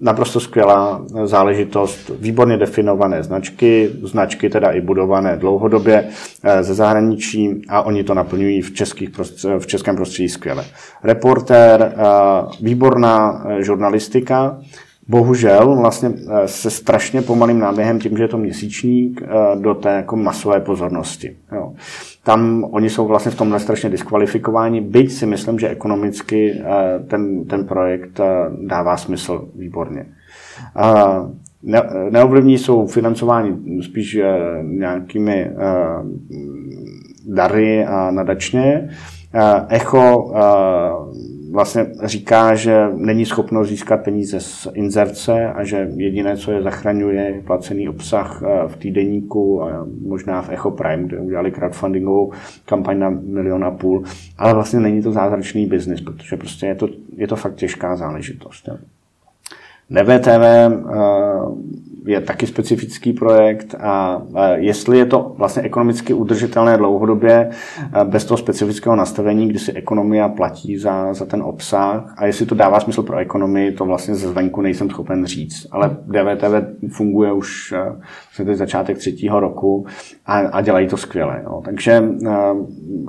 Naprosto skvělá záležitost, výborně definované značky, značky teda i budované dlouhodobě eh, ze zahraničí a oni to naplňují v, českých v českém prostředí skvěle. Reporter, eh, výborná žurnalistika, bohužel vlastně se strašně pomalým náběhem tím, že je to měsíčník do té jako masové pozornosti. Jo tam oni jsou vlastně v tomhle strašně diskvalifikováni, byť si myslím, že ekonomicky eh, ten, ten projekt eh, dává smysl výborně. Ne, neovlivní jsou financováni spíš eh, nějakými dary a nadačně. Echo vlastně říká, že není schopno získat peníze z inzerce a že jediné, co je zachraňuje, je placený obsah eh, v týdeníku a možná v Echo Prime, kde udělali crowdfundingovou kampaň na milion a půl, ale vlastně není to zázračný biznis, protože prostě je to, je to fakt těžká záležitost. DVTV je taky specifický projekt a jestli je to vlastně ekonomicky udržitelné dlouhodobě bez toho specifického nastavení, kdy si ekonomia platí za, za ten obsah a jestli to dává smysl pro ekonomii, to vlastně ze zvenku nejsem schopen říct. Ale DVTV funguje už vlastně začátek třetího roku a, a dělají to skvěle. Jo. Takže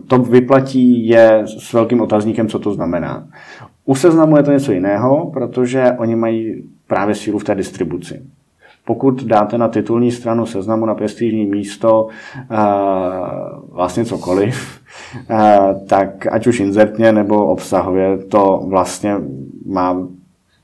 to vyplatí je s velkým otazníkem, co to znamená. U seznamu je to něco jiného, protože oni mají právě sílu v té distribuci. Pokud dáte na titulní stranu seznamu na prestižní místo uh, vlastně cokoliv, uh, tak ať už inzertně nebo obsahově to vlastně má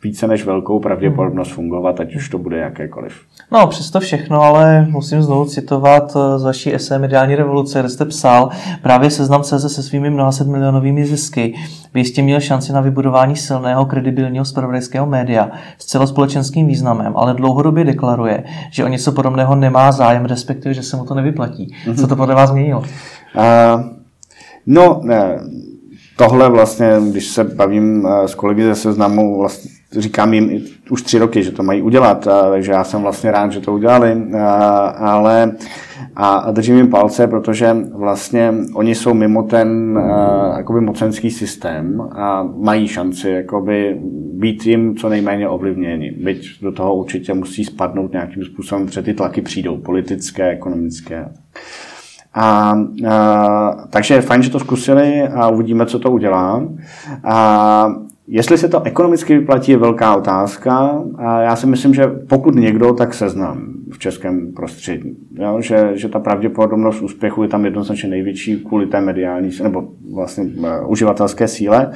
více než velkou pravděpodobnost hmm. fungovat, ať už to bude jakékoliv. No, přesto všechno, ale musím znovu citovat eh, z vaší esé Mediální revoluce, kde jste psal právě seznam CZ se svými mnoha milionovými zisky. Vy jistě měl šanci na vybudování silného, kredibilního spravodajského média s celospolečenským významem, ale dlouhodobě deklaruje, že o něco podobného nemá zájem, respektive, že se mu to nevyplatí. Mm-hmm. Co to podle vás změnilo? Uh, no, ne, tohle vlastně, když se bavím eh, s kolegy ze seznamu, vlastně říkám jim už tři roky, že to mají udělat, takže já jsem vlastně rád, že to udělali, ale a držím jim palce, protože vlastně oni jsou mimo ten jakoby mocenský systém a mají šanci jakoby být jim co nejméně ovlivněni. Byť do toho určitě musí spadnout nějakým způsobem, protože ty tlaky přijdou, politické, ekonomické. A, a, takže je fajn, že to zkusili a uvidíme, co to udělá. A, Jestli se to ekonomicky vyplatí, je velká otázka. A já si myslím, že pokud někdo, tak seznam v českém prostředí. Jo? Že, že ta pravděpodobnost úspěchu je tam jednoznačně největší kvůli té mediální, nebo vlastně uh, uživatelské síle.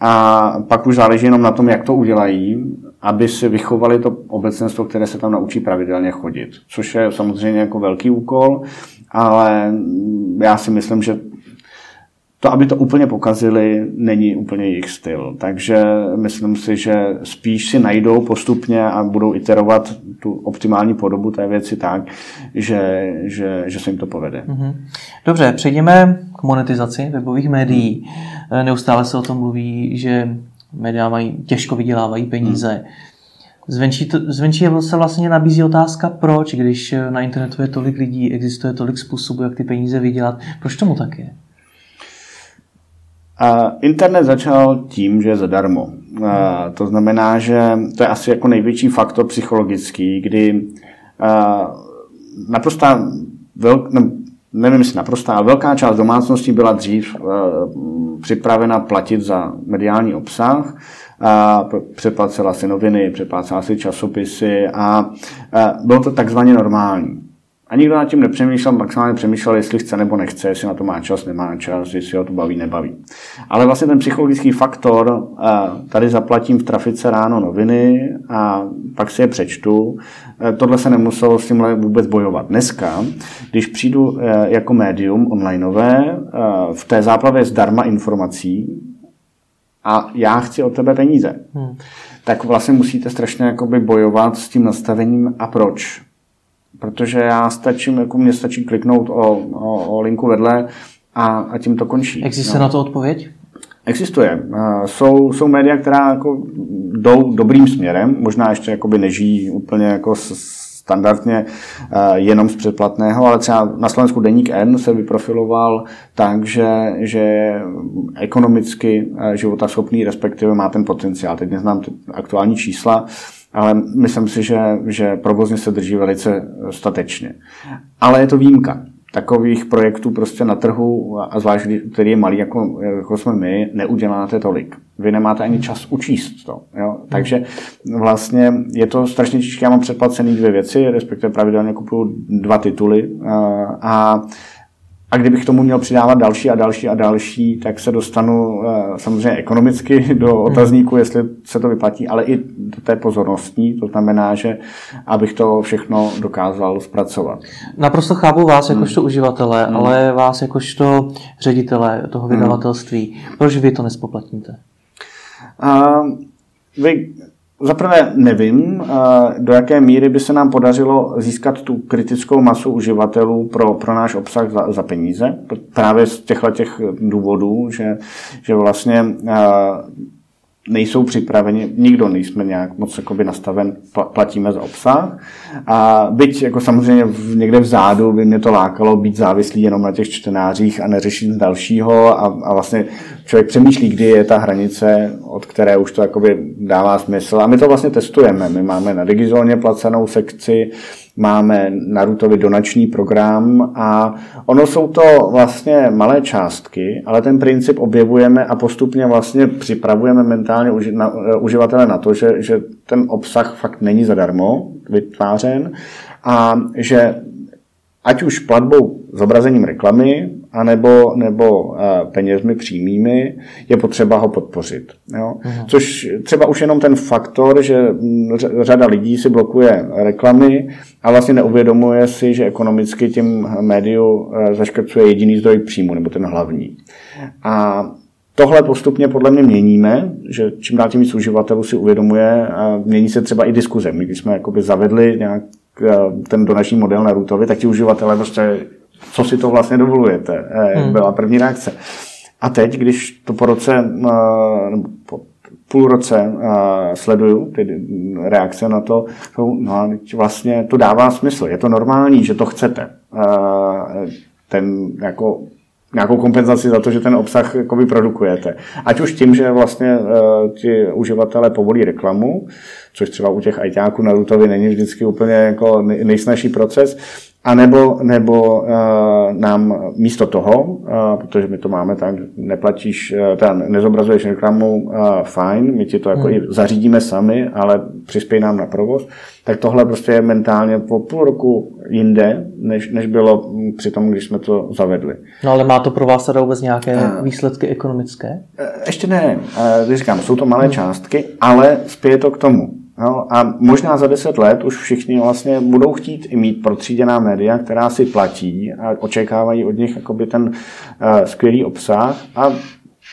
A pak už záleží jenom na tom, jak to udělají, aby si vychovali to obecenstvo, které se tam naučí pravidelně chodit. Což je samozřejmě jako velký úkol, ale já si myslím, že to, aby to úplně pokazili, není úplně jejich styl. Takže myslím si, že spíš si najdou postupně a budou iterovat tu optimální podobu té věci tak, že, že, že se jim to povede. Mhm. Dobře, přejdeme k monetizaci webových médií. Neustále se o tom mluví, že média mají, těžko vydělávají peníze. Hmm. Zvenčí, to, zvenčí se vlastně nabízí otázka, proč, když na internetu je tolik lidí, existuje tolik způsobů, jak ty peníze vydělat. Proč tomu tak je? Internet začal tím, že je zadarmo. To znamená, že to je asi jako největší faktor psychologický, kdy naprostá, velk, ne, nevím jestli naprostá, ale velká část domácností byla dřív připravena platit za mediální obsah, přeplácela si noviny, přeplácela si časopisy a bylo to takzvaně normální. A nikdo nad tím nepřemýšlel, maximálně přemýšlel, jestli chce nebo nechce, jestli na to má čas, nemá čas, jestli ho to baví, nebaví. Ale vlastně ten psychologický faktor, tady zaplatím v trafice ráno noviny a pak si je přečtu, tohle se nemuselo s tímhle vůbec bojovat. Dneska, když přijdu e, jako médium onlineové, v té záplavě zdarma informací, a já chci od tebe peníze, hmm. tak vlastně musíte strašně jakoby bojovat s tím nastavením a proč protože já stačím, jako mě stačí kliknout o, o, o linku vedle a, a tím to končí. Existuje no. na to odpověď? Existuje. Jsou, jsou média, která jako jdou dobrým směrem, možná ještě jakoby nežijí úplně jako standardně jenom z předplatného, ale třeba na Slovensku Deník N se vyprofiloval tak, že, že je ekonomicky životaschopný, respektive má ten potenciál. Teď neznám aktuální čísla, ale myslím si, že, že provozně se drží velice statečně. Ale je to výjimka. Takových projektů prostě na trhu, a zvlášť, který je malý, jako, jako jsme my, neuděláte tolik. Vy nemáte ani čas učíst to. Jo? Takže vlastně je to strašně těžké. Já mám předplacený dvě věci, respektive pravidelně kupuju dva tituly a a kdybych tomu měl přidávat další a další a další, tak se dostanu eh, samozřejmě ekonomicky do hmm. otazníku, jestli se to vyplatí, ale i do té pozornostní. To znamená, že abych to všechno dokázal zpracovat. Naprosto chápu vás jakožto hmm. uživatele, hmm. ale vás jakožto ředitele toho hmm. vydavatelství. Hmm. Proč vy to nespoplatníte? Uh, vy Zaprvé nevím, eh, do jaké míry by se nám podařilo získat tu kritickou masu uživatelů pro, pro náš obsah za, za peníze. Právě z těchto těch důvodů, že, že vlastně eh, nejsou připraveni, nikdo nejsme nějak moc jakoby nastaven, platíme za obsah. A byť jako samozřejmě v, někde vzadu by mě to lákalo být závislý jenom na těch čtenářích a neřešit dalšího a, a vlastně člověk přemýšlí, kdy je ta hranice, od které už to jakoby dává smysl. A my to vlastně testujeme. My máme na Digizóně placenou sekci, máme Narutovi donační program a ono jsou to vlastně malé částky, ale ten princip objevujeme a postupně vlastně připravujeme mentálně eh, uživatele na to, že, že ten obsah fakt není zadarmo vytvářen a že ať už platbou zobrazením reklamy, anebo, nebo uh, penězmi přímými, je potřeba ho podpořit. Jo? Uh-huh. Což třeba už jenom ten faktor, že řada lidí si blokuje reklamy a vlastně neuvědomuje si, že ekonomicky tím médiu uh, zaškrcuje jediný zdroj příjmu, nebo ten hlavní. A Tohle postupně podle mě měníme, že čím dál tím víc uživatelů si uvědomuje a mění se třeba i diskuze. My, když jsme jakoby zavedli nějak ten donační model na Rootovi, tak ti uživatelé prostě co si to vlastně dovolujete, eh, hmm. byla první reakce. A teď, když to po roce, eh, po půl roce eh, sleduju ty reakce na to, no vlastně to dává smysl, je to normální, že to chcete. Ten jako nějakou kompenzaci za to, že ten obsah jakoby produkujete. Ať už tím, že vlastně uh, ti uživatelé povolí reklamu, což třeba u těch ajťáků na Rutovi není vždycky úplně jako nejsnažší proces, a nebo, nebo uh, nám místo toho, uh, protože my to máme tak, neplatíš, uh, teda nezobrazuješ reklamu, uh, fajn, my ti to jako hmm. i zařídíme sami, ale přispěj nám na provoz, tak tohle prostě je mentálně po půl roku jinde, než, než bylo při tom, když jsme to zavedli. No ale má to pro vás teda vůbec nějaké uh, výsledky ekonomické? Ještě ne, uh, říkám, jsou to malé hmm. částky, ale spěje to k tomu. No, a možná za deset let už všichni vlastně budou chtít i mít protříděná média, která si platí a očekávají od nich jakoby ten uh, skvělý obsah. A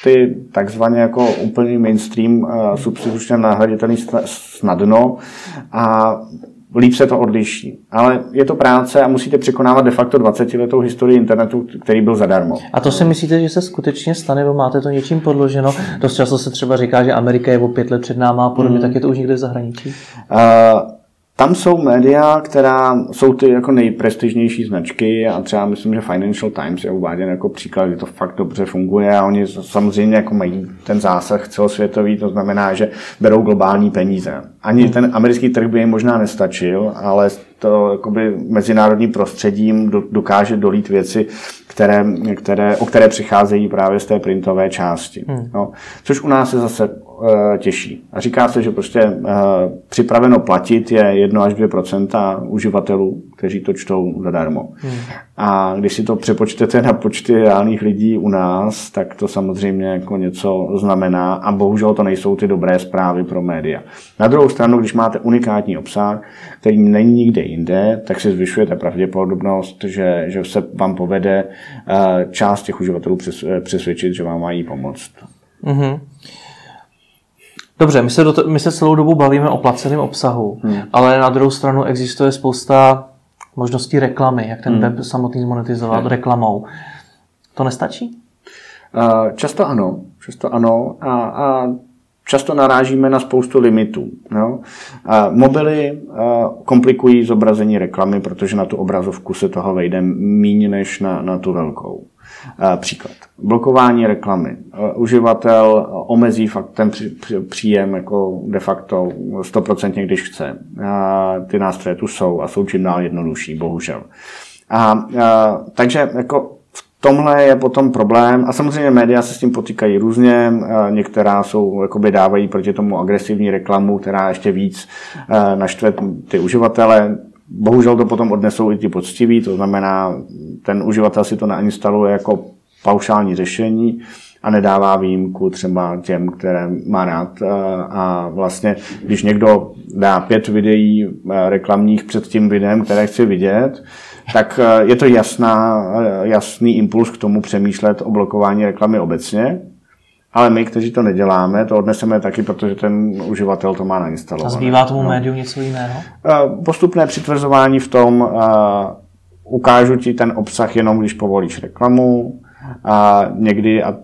ty takzvaně jako úplný mainstream uh, substitučně nahraditelný snadno. A líp se to odliší. Ale je to práce a musíte překonávat de facto 20 letou historii internetu, který byl zadarmo. A to si myslíte, že se skutečně stane, nebo máte to něčím podloženo? Dost často se třeba říká, že Amerika je o pět let před náma a podobně, mm. tak je to už někde v zahraničí? Uh, tam jsou média, která jsou ty jako nejprestižnější značky a třeba myslím, že Financial Times je uváděn jako příklad, kdy to fakt dobře funguje a oni samozřejmě jako mají ten zásah celosvětový, to znamená, že berou globální peníze. Ani hmm. ten americký trh by jim možná nestačil, ale to jakoby mezinárodní prostředím dokáže dolít věci, které, které, o které přicházejí právě z té printové části. Hmm. No, což u nás je zase těžší. A říká se, že prostě uh, připraveno platit je 1 až 2% uživatelů, kteří to čtou zadarmo. Hmm. A když si to přepočtete na počty reálných lidí u nás, tak to samozřejmě jako něco znamená a bohužel to nejsou ty dobré zprávy pro média. Na druhou stranu, když máte unikátní obsah, který není nikde jinde, tak si zvyšujete pravděpodobnost, že, že se vám povede eh, část těch uživatelů eh, přesvědčit, že vám mají pomoct. Mm-hmm. Dobře, my se, do to, my se celou dobu bavíme o placeném obsahu, hmm. ale na druhou stranu existuje spousta možností reklamy, jak ten hmm. web samotný zmonetizovat hmm. reklamou. To nestačí? Uh, často ano, často ano a, a často narážíme na spoustu limitů. Jo? A mobily komplikují zobrazení reklamy, protože na tu obrazovku se toho vejde méně než na, na tu velkou. Příklad. Blokování reklamy. Uživatel omezí fakt ten příjem jako de facto 100% když chce. Ty nástroje tu jsou a jsou čím dál jednodušší, bohužel. A, a, takže jako tomhle je potom problém a samozřejmě média se s tím potýkají různě, některá jsou, jakoby dávají proti tomu agresivní reklamu, která ještě víc naštve ty uživatele, bohužel to potom odnesou i ti poctiví, to znamená, ten uživatel si to nainstaluje jako paušální řešení a nedává výjimku třeba těm, které má rád. A vlastně, když někdo dá pět videí reklamních před tím videem, které chci vidět, tak eh, je to jasná, eh, jasný impuls k tomu přemýšlet o blokování reklamy obecně, ale my, kteří to neděláme, to odneseme taky, protože ten uživatel to má nainstalované. A zbývá tomu no. médiu něco jiného? Eh, postupné přitvrzování v tom, ukážu ti ten obsah jenom, když povolíš reklamu, A někdy, a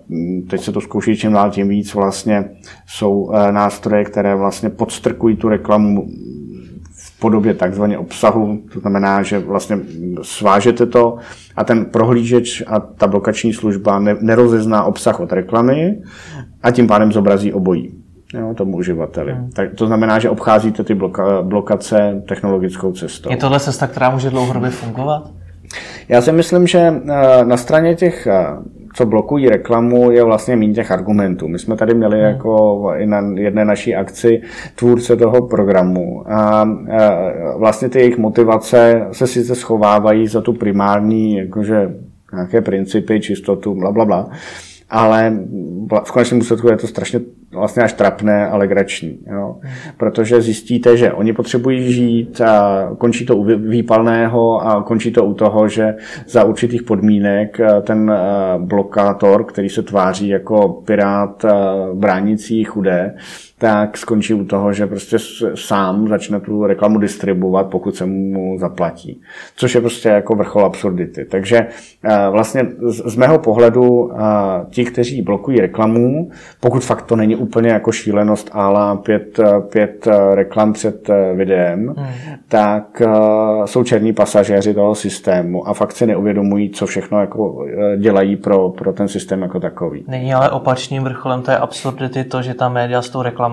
teď se to zkouší čím dál tím víc, vlastně jsou nástroje, které vlastně podstrkují tu reklamu podobě takzvaně obsahu, to znamená, že vlastně svážete to a ten prohlížeč a ta blokační služba nerozezná obsah od reklamy a tím pádem zobrazí obojí jo, tomu uživateli. Hmm. Tak to znamená, že obcházíte ty bloka, blokace technologickou cestou. Je tohle cesta, která může dlouhodobě fungovat? Já si myslím, že eh, na straně těch, eh, co blokují reklamu, je vlastně méně těch argumentů. My jsme tady měli hmm. jako i na jedné naší akci tvůrce toho programu a vlastně ty jejich motivace se sice schovávají za tu primární, jakože nějaké principy, čistotu, bla, bla, bla ale v konečném důsledku je to strašně vlastně až trapné a legrační. Jo. Protože zjistíte, že oni potřebují žít a končí to u výpalného a končí to u toho, že za určitých podmínek eh, ten eh, blokátor, který se tváří jako pirát eh, bránící chudé, tak skončí u toho, že prostě sám začne tu reklamu distribuovat, pokud se mu zaplatí. Což je prostě jako vrchol absurdity. Takže vlastně z mého pohledu ti, kteří blokují reklamu, pokud fakt to není úplně jako šílenost ála pět, pět reklam před videem, hmm. tak jsou černí pasažéři toho systému a fakt si neuvědomují, co všechno jako dělají pro, pro ten systém jako takový. Není ale opačným vrcholem té absurdity to, že ta média s tou reklamou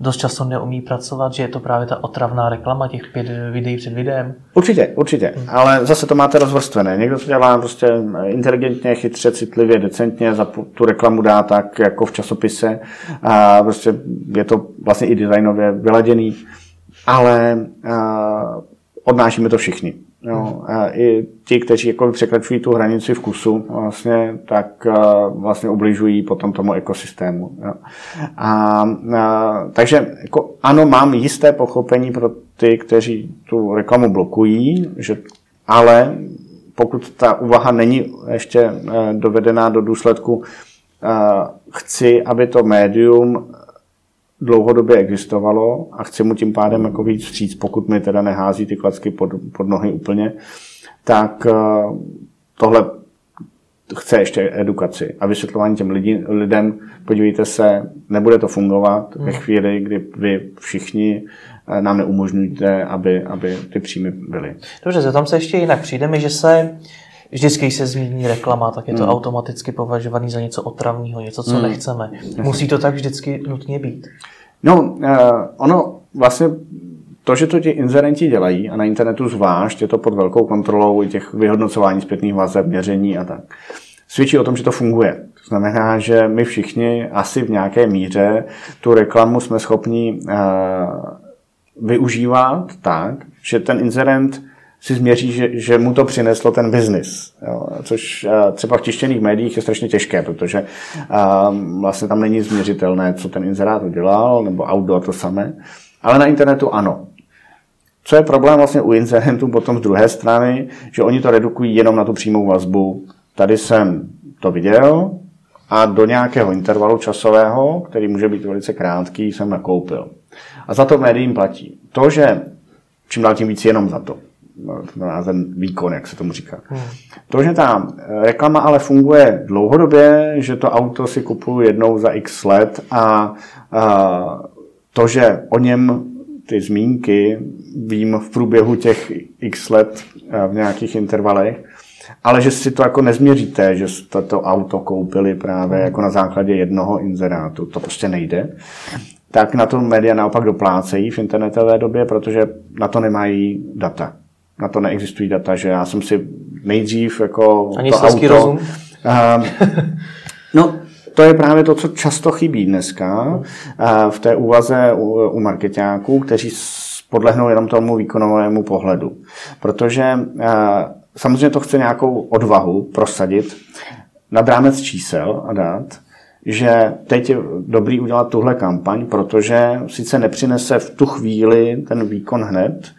dost často neumí pracovat, že je to právě ta otravná reklama těch pět videí před videem? Určitě, určitě, hmm. ale zase to máte rozvrstvené. Někdo to dělá prostě inteligentně, chytře, citlivě, decentně, za tu reklamu dá tak jako v časopise a prostě je to vlastně i designově vyladěný, ale odnášíme to všichni. Jo, a I ti, kteří jako překračují tu hranici vkusu, vlastně, tak vlastně ubližují potom tomu ekosystému. Jo. A, a, takže jako, ano, mám jisté pochopení pro ty, kteří tu reklamu blokují, že, ale pokud ta úvaha není ještě e, dovedená do důsledku, chci, aby to médium dlouhodobě existovalo a chci mu tím pádem jako víc vstříc, pokud mi teda nehází ty klacky pod, pod nohy úplně, tak eh, tohle chce ještě edukaci a vysvětlování těm lidi, lidem, podívejte se, nebude to fungovat ve hmm. chvíli, kdy vy všichni eh, nám neumožňujete, aby, aby ty příjmy byly. Dobře, tam se ještě jinak přijde mi, že se vždycky, když se zmíní reklama, tak je to hmm. automaticky považovaný za něco otravného, něco, co hmm. nechceme. Musí to tak vždycky nutně být? No, uh, ono vlastně to, že to ti inzerenti dělají, a na internetu zvlášť, je to pod velkou kontrolou i těch vyhodnocování zpětných vazeb, měření a tak, svědčí o tom, že to funguje. To znamená, že my všichni asi v nějaké míře tu reklamu jsme schopni uh, využívat tak, že ten inzerent si změří, že, že mu to přineslo ten biznis. Což uh, třeba v tištěných médiích je strašně těžké, protože uh, vlastně tam není změřitelné, co ten inzerát udělal, nebo outdoor to samé. Ale na internetu ano. Co je problém vlastně u inzerentů potom z druhé strany, že oni to redukují jenom na tu přímou vazbu. Tady jsem to viděl a do nějakého intervalu časového, který může být velice krátký, jsem nakoupil. A za to médiím platí. To, že čím dál tím víc jenom za to ten výkon, jak se tomu říká. Hmm. To, že ta reklama ale funguje dlouhodobě, že to auto si kupuju jednou za x let a, a to, že o něm ty zmínky vím v průběhu těch x let v nějakých intervalech, ale že si to jako nezměříte, že jste to auto koupili právě jako na základě jednoho inzerátu, to prostě nejde, tak na to média naopak doplácejí v internetové době, protože na to nemají data na to neexistují data, že já jsem si nejdřív jako Ani to auto... rozum? Uh, no, to je právě to, co často chybí dneska uh, v té úvaze u, u marketáků, kteří podlehnou jenom tomu výkonovému pohledu. Protože uh, samozřejmě to chce nějakou odvahu prosadit nad rámec čísel a dát, že teď je dobrý udělat tuhle kampaň, protože sice nepřinese v tu chvíli ten výkon hned,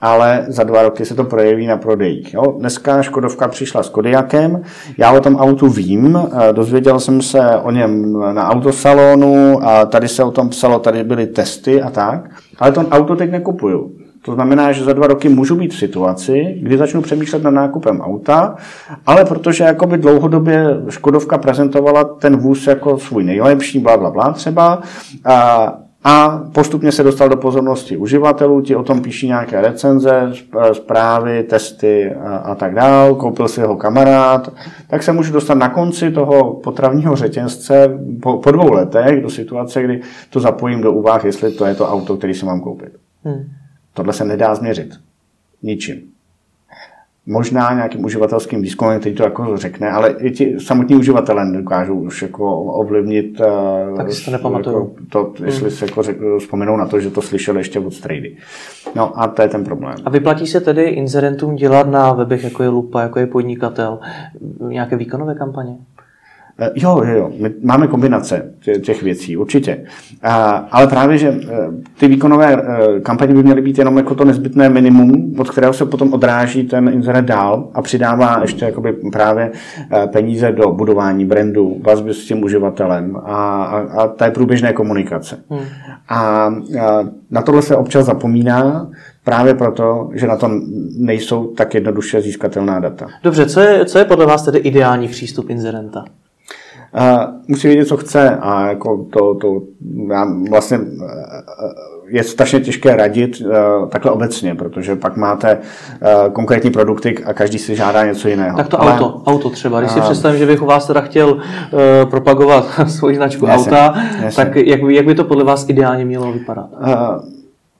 ale za dva roky se to projeví na prodejích. Jo? Dneska Škodovka přišla s Kodiakem, já o tom autu vím, eh, dozvěděl jsem se o něm na autosalonu a tady se o tom psalo, tady byly testy a tak, ale to auto teď nekupuju. To znamená, že za dva roky můžu být v situaci, kdy začnu přemýšlet nad nákupem auta, ale protože jakoby dlouhodobě Škodovka prezentovala ten vůz jako svůj nejlepší, bla, bla, bla třeba, a a postupně se dostal do pozornosti uživatelů, ti o tom píší nějaké recenze, zprávy, testy a, a tak dál, koupil si jeho kamarád, tak se můžu dostat na konci toho potravního řetězce po, po dvou letech do situace, kdy to zapojím do úvah, jestli to je to auto, který si mám koupit. Hmm. Tohle se nedá změřit. Ničím možná nějakým uživatelským výzkumem, který to jako řekne, ale i ti samotní uživatelé dokážou už jako ovlivnit eh, tak si to nepamatuju. Jako to, jestli hmm. se jako řek, vzpomenou na to, že to slyšeli ještě od strady. No a to je ten problém. A vyplatí se tedy inzerentům dělat na webech, jako je Lupa, jako je podnikatel, nějaké výkonové kampaně? Eh, jo, jo, jo. My máme kombinace těch věcí, určitě. Ale právě, že eh, ty výkonové eh, kampaně by měly být jenom jako to nezbytné minimum, od kterého se potom odráží ten internet dál a přidává ještě jakoby právě peníze do budování brandu, vazby s tím uživatelem a, a, a té průběžné komunikace. Hmm. A na tohle se občas zapomíná, Právě proto, že na to nejsou tak jednoduše získatelná data. Dobře, co je, co je podle vás tedy ideální přístup inzerenta? Musí vědět, co chce a jako to, to já vlastně eh, je strašně těžké radit eh, takhle obecně, protože pak máte eh, konkrétní produkty a každý si žádá něco jiného. Tak to Ale, auto, auto třeba. Když si představím, že bych u vás teda chtěl propagovat svoji značku jasně, auta, jasně. tak jak, jak by to podle vás ideálně mělo vypadat?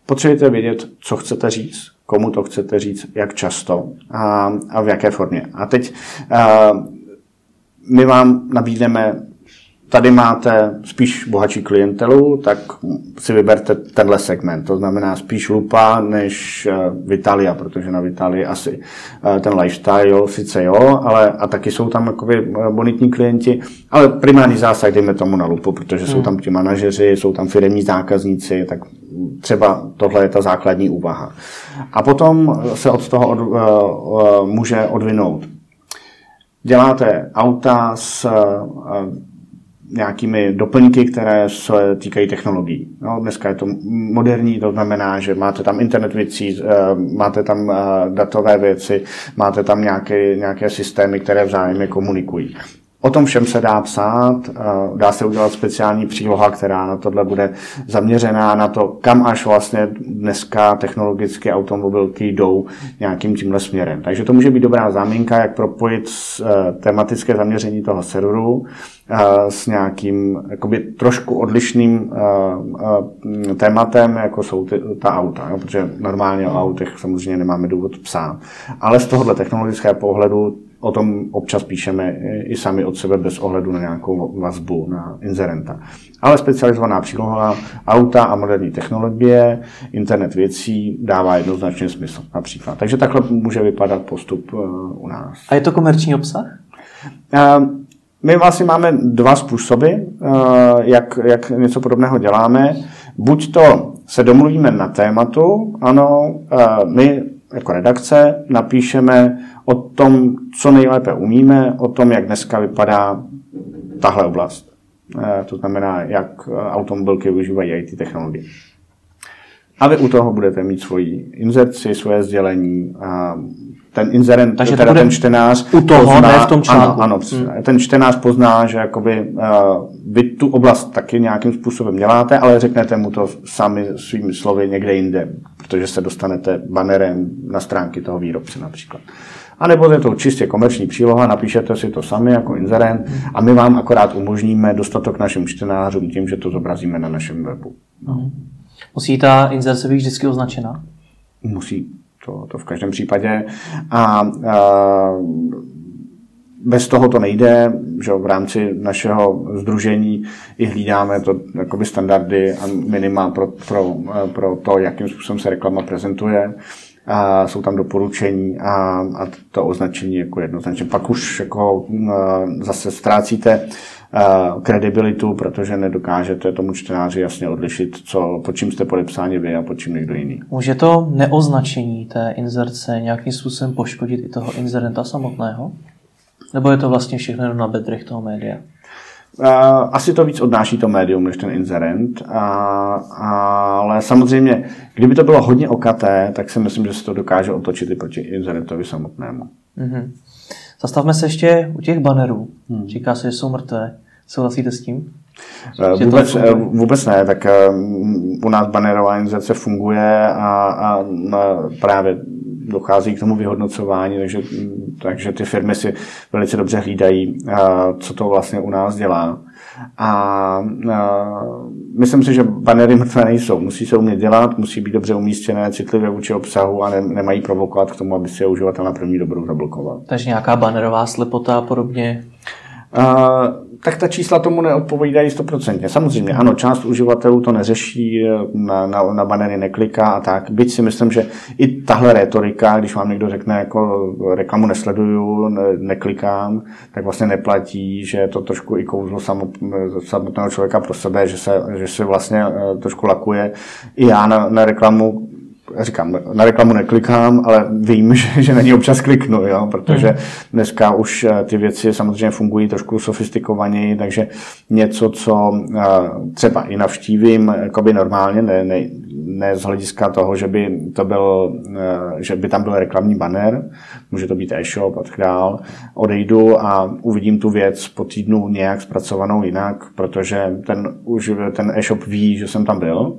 Potřebujete vědět, co chcete říct, komu to chcete říct, jak často a, a v jaké formě. A teď my vám nabídneme, tady máte spíš bohatší klientelu, tak si vyberte tenhle segment. To znamená spíš lupa než eh, Vitalia, protože na Vitalii asi eh, ten lifestyle sice jo, ale a taky jsou tam jakoby eh, bonitní klienti, ale primární zásah dejme tomu na lupu, protože hmm. jsou tam ti manažeři, jsou tam firmní zákazníci, tak třeba tohle je ta základní úvaha. A potom se od toho od, může odvinout děláte auta s eh, nějakými doplňky, které se týkají technologií. No, dneska je to moderní, to znamená, že máte tam internet věcí, eh, máte tam eh, datové věci, máte tam nějaké, nějaké systémy, které vzájemně komunikují. O tom všem se dá psát, dá se udělat speciální příloha, která na tohle bude zaměřená na to, kam až vlastně dneska technologické automobilky jdou nějakým tímhle směrem. Takže to může být dobrá záminka, jak propojit e, tematické zaměření toho serveru e, s nějakým jakoby, trošku odlišným e, tématem, jako jsou ty, ta auta, jo? protože normálně o autech samozřejmě nemáme důvod psát. Ale z tohohle technologického pohledu o tom občas píšeme i sami od sebe bez ohledu na nějakou vazbu na inzerenta. Ale specializovaná příloha auta a moderní technologie, internet věcí dává jednoznačně smysl například. Takže takhle může vypadat postup eh, u nás. A je to komerční obsah? Eh, my vlastně máme dva způsoby, jak, jak něco podobného děláme. Buď to se domluvíme na tématu, ano, my jako redakce napíšeme o tom, co nejlépe umíme, o tom, jak dneska vypadá tahle oblast. Eh, to znamená, jak eh, automobilky využívají IT technologie. A vy u toho budete mít svoji inzerci, svoje sdělení, a ten inzerent, Takže teda ten čtenář u toho, pozná, ne v tom článku. Ano, ano hmm. ten čtenář pozná, že jakoby, uh, vy tu oblast taky nějakým způsobem děláte, ale řeknete mu to sami svými slovy někde jinde, protože se dostanete banerem na stránky toho výrobce například. A nebo je to čistě komerční příloha, napíšete si to sami jako inzerent a my vám akorát umožníme dostat to k našim čtenářům tím, že to zobrazíme na našem webu. No. Musí ta inzerce být vždycky označena? Musí, to, to v každém případě. A, a bez toho to nejde, že v rámci našeho združení i hlídáme to jakoby standardy a minima pro, pro, pro to, jakým způsobem se reklama prezentuje a jsou tam doporučení a, a to označení jako jednoznačně. Pak už jako zase ztrácíte kredibilitu, protože nedokážete tomu čtenáři jasně odlišit, co, pod čím jste podepsáni vy a pod čím někdo jiný. Může to neoznačení té inzerce nějakým způsobem poškodit i toho inzerenta samotného? Nebo je to vlastně všechno na bedrech toho média? asi to víc odnáší to médium než ten inzerent, a, ale samozřejmě, kdyby to bylo hodně okaté, tak si myslím, že se to dokáže otočit i proti inzerentovi samotnému. Mm-hmm. Zastavme se ještě u těch bannerů. Hmm. Říká se, že jsou mrtvé. Souhlasíte s tím? Eh, vůbec, eh, vůbec ne, tak eh, u nás bannerová inzerce funguje a, a právě dochází k tomu vyhodnocování, takže, takže ty firmy si velice dobře hlídají, co to vlastně u nás dělá. A, a myslím si, že banery mrtvé nejsou. Musí se umět dělat, musí být dobře umístěné, citlivé vůči obsahu a ne, nemají provokovat k tomu, aby si je uživatel na první dobrou zablokoval. Takže nějaká banerová slepota a podobně? Tak ta čísla tomu neodpovídají stoprocentně. Samozřejmě, ano, část uživatelů to neřeší, na, na, na banery nekliká a tak. Byť si myslím, že i tahle retorika, když vám někdo řekne, jako reklamu nesleduju, ne, neklikám, tak vlastně neplatí, že je to trošku i kouzlo samotného člověka pro sebe, že se, že se vlastně eh, trošku lakuje. I já na, na reklamu říkám, na reklamu neklikám, ale vím, že, že na ní občas kliknu, jo, protože hmm. dneska už eh, ty věci samozřejmě fungují trošku sofistikovaněji, takže něco, co eh, třeba i navštívím jakoby normálně, ne, ne, ne z hlediska toho, že by, to byl, eh, že by tam byl reklamní banner, může to být e-shop a tak dál, odejdu a uvidím tu věc po týdnu nějak zpracovanou jinak, protože ten, už ten e-shop ví, že jsem tam byl,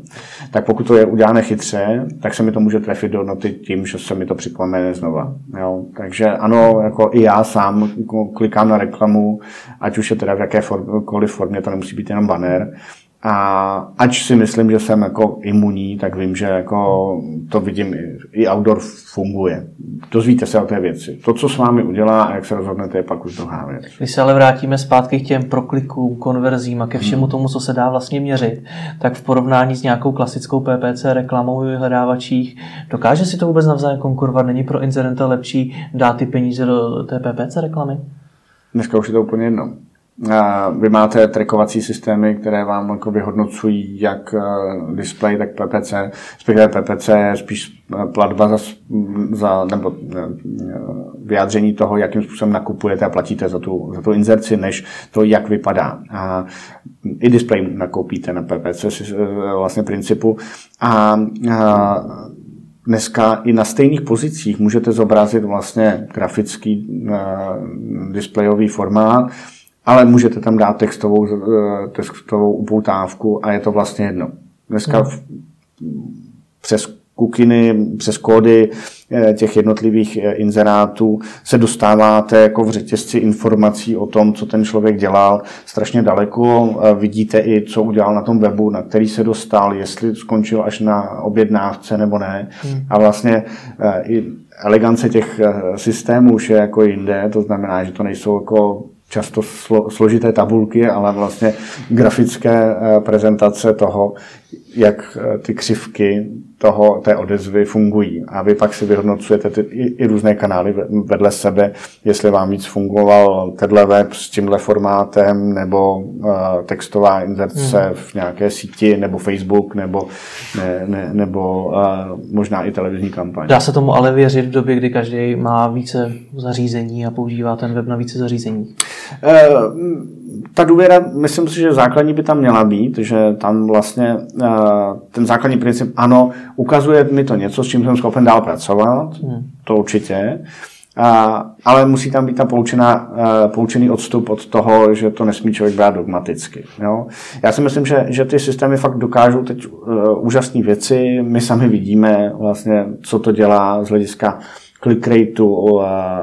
tak pokud to je udělané chytře, tak se mi to může trefit do noty tím, že se mi to připomene znova. Jo? Takže ano, jako i já sám klikám na reklamu, ať už je teda v jakékoliv formě, to nemusí být jenom banner, a ač si myslím, že jsem jako imunní, tak vím, že jako to vidím, i outdoor funguje. Dozvíte se o té věci. To, co s vámi udělá a jak se rozhodnete, je pak už druhá věc. Když se ale vrátíme zpátky k těm proklikům, konverzím a ke všemu hmm. tomu, co se dá vlastně měřit, tak v porovnání s nějakou klasickou PPC reklamou v vyhledávačích, dokáže si to vůbec navzájem konkurovat? Není pro inzerenta lepší dát ty peníze do té PPC reklamy? Dneska už je to úplně jedno. Vy máte trackovací systémy, které vám jako vyhodnocují jak eh, display, tak PPC. Respektive PPC je spíš eh, platba za, za nebo eh, vyjádření toho, jakým způsobem nakupujete a platíte za tu, za tu inzerci, než to, jak vypadá. A I display nakoupíte na PPC vlastně principu. A, a dneska i na stejných pozicích můžete zobrazit vlastně grafický displejový formát, ale můžete tam dát textovou, eh, textovou upoutávku a je to vlastně jedno. Dneska v, přes kukiny, přes kódy eh, těch jednotlivých eh, inzerátů se dostáváte jako v řetězci informací o tom, co ten člověk dělal strašně daleko. Vidíte i, co udělal na tom webu, na který se dostal, jestli skončil až na objednávce nebo ne. Hmm. A vlastně i elegance těch systémů už je jako jinde, to znamená, že to nejsou jako často slo, složité tabulky, ale vlastně grafické eh, prezentace toho, jak eh, ty křivky toho, té odezvy fungují. A vy pak si vyhodnocujete ty, i, i různé kanály vedle sebe, jestli vám víc fungoval tenhle web s tímhle formátem, nebo uh, textová inzerce hmm. v nějaké síti, nebo Facebook, nebo, ne, ne, nebo uh, možná i televizní kampaň. Dá se tomu ale věřit v době, kdy každý má více zařízení a používá ten web na více zařízení? Uh, ta důvěra, myslím si, že základní by tam měla být, že tam vlastně uh, ten základní princip, ano, ukazuje mi to něco, s čím jsem schopen dál pracovat, hmm. to určitě, a, ale musí tam být ta poučená, poučený odstup od toho, že to nesmí člověk brát dogmaticky. Jo? Já si myslím, že, že ty systémy fakt dokážou teď uh, úžasné věci. My sami vidíme vlastně, co to dělá z hlediska click rateu,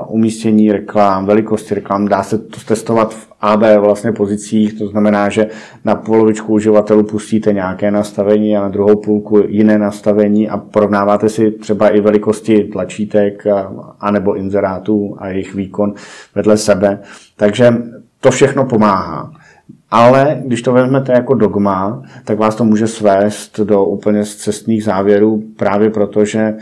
umístění reklam, velikosti reklam, dá se to testovat v AB vlastně pozicích, to znamená, že na polovičku uživatelů pustíte nějaké nastavení a na druhou půlku jiné nastavení a porovnáváte si třeba i velikosti tlačítek anebo inzerátů a jejich výkon vedle sebe. Takže to všechno pomáhá. Ale když to vezmete jako dogma, tak vás to může svést do úplně cestných závěrů právě proto, že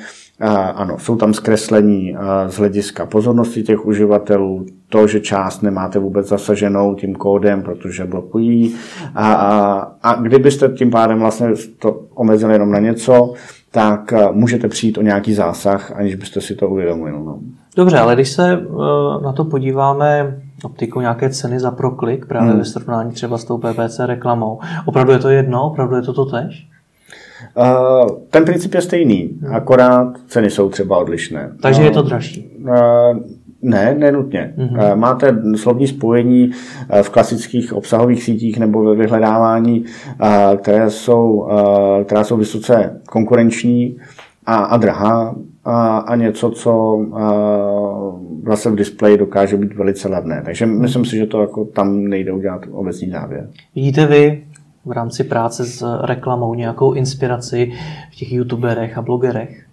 ano, jsou tam zkreslení z hlediska pozornosti těch uživatelů, to, že část nemáte vůbec zasaženou tím kódem, protože blokují. A, a, a kdybyste tím pádem vlastně to omezili jenom na něco, tak můžete přijít o nějaký zásah, aniž byste si to uvědomili. No. Dobře, ale když se na to podíváme optikou nějaké ceny za proklik právě hmm. ve srovnání třeba s tou PPC reklamou. Opravdu je to jedno? Opravdu je to to tež? Uh, ten princip je stejný, akorát ceny jsou třeba odlišné. Takže no, je to dražší? Uh, ne, nenutně. Mm-hmm. Máte slovní spojení v klasických obsahových sítích nebo ve vyhledávání, které jsou, která jsou vysoce konkurenční a, a drahá a, a něco, co zase v displeji dokáže být velice levné. Takže myslím si, že to jako tam nejde udělat obecný závěr. Vidíte vy v rámci práce s reklamou nějakou inspiraci v těch youtuberech a blogerech?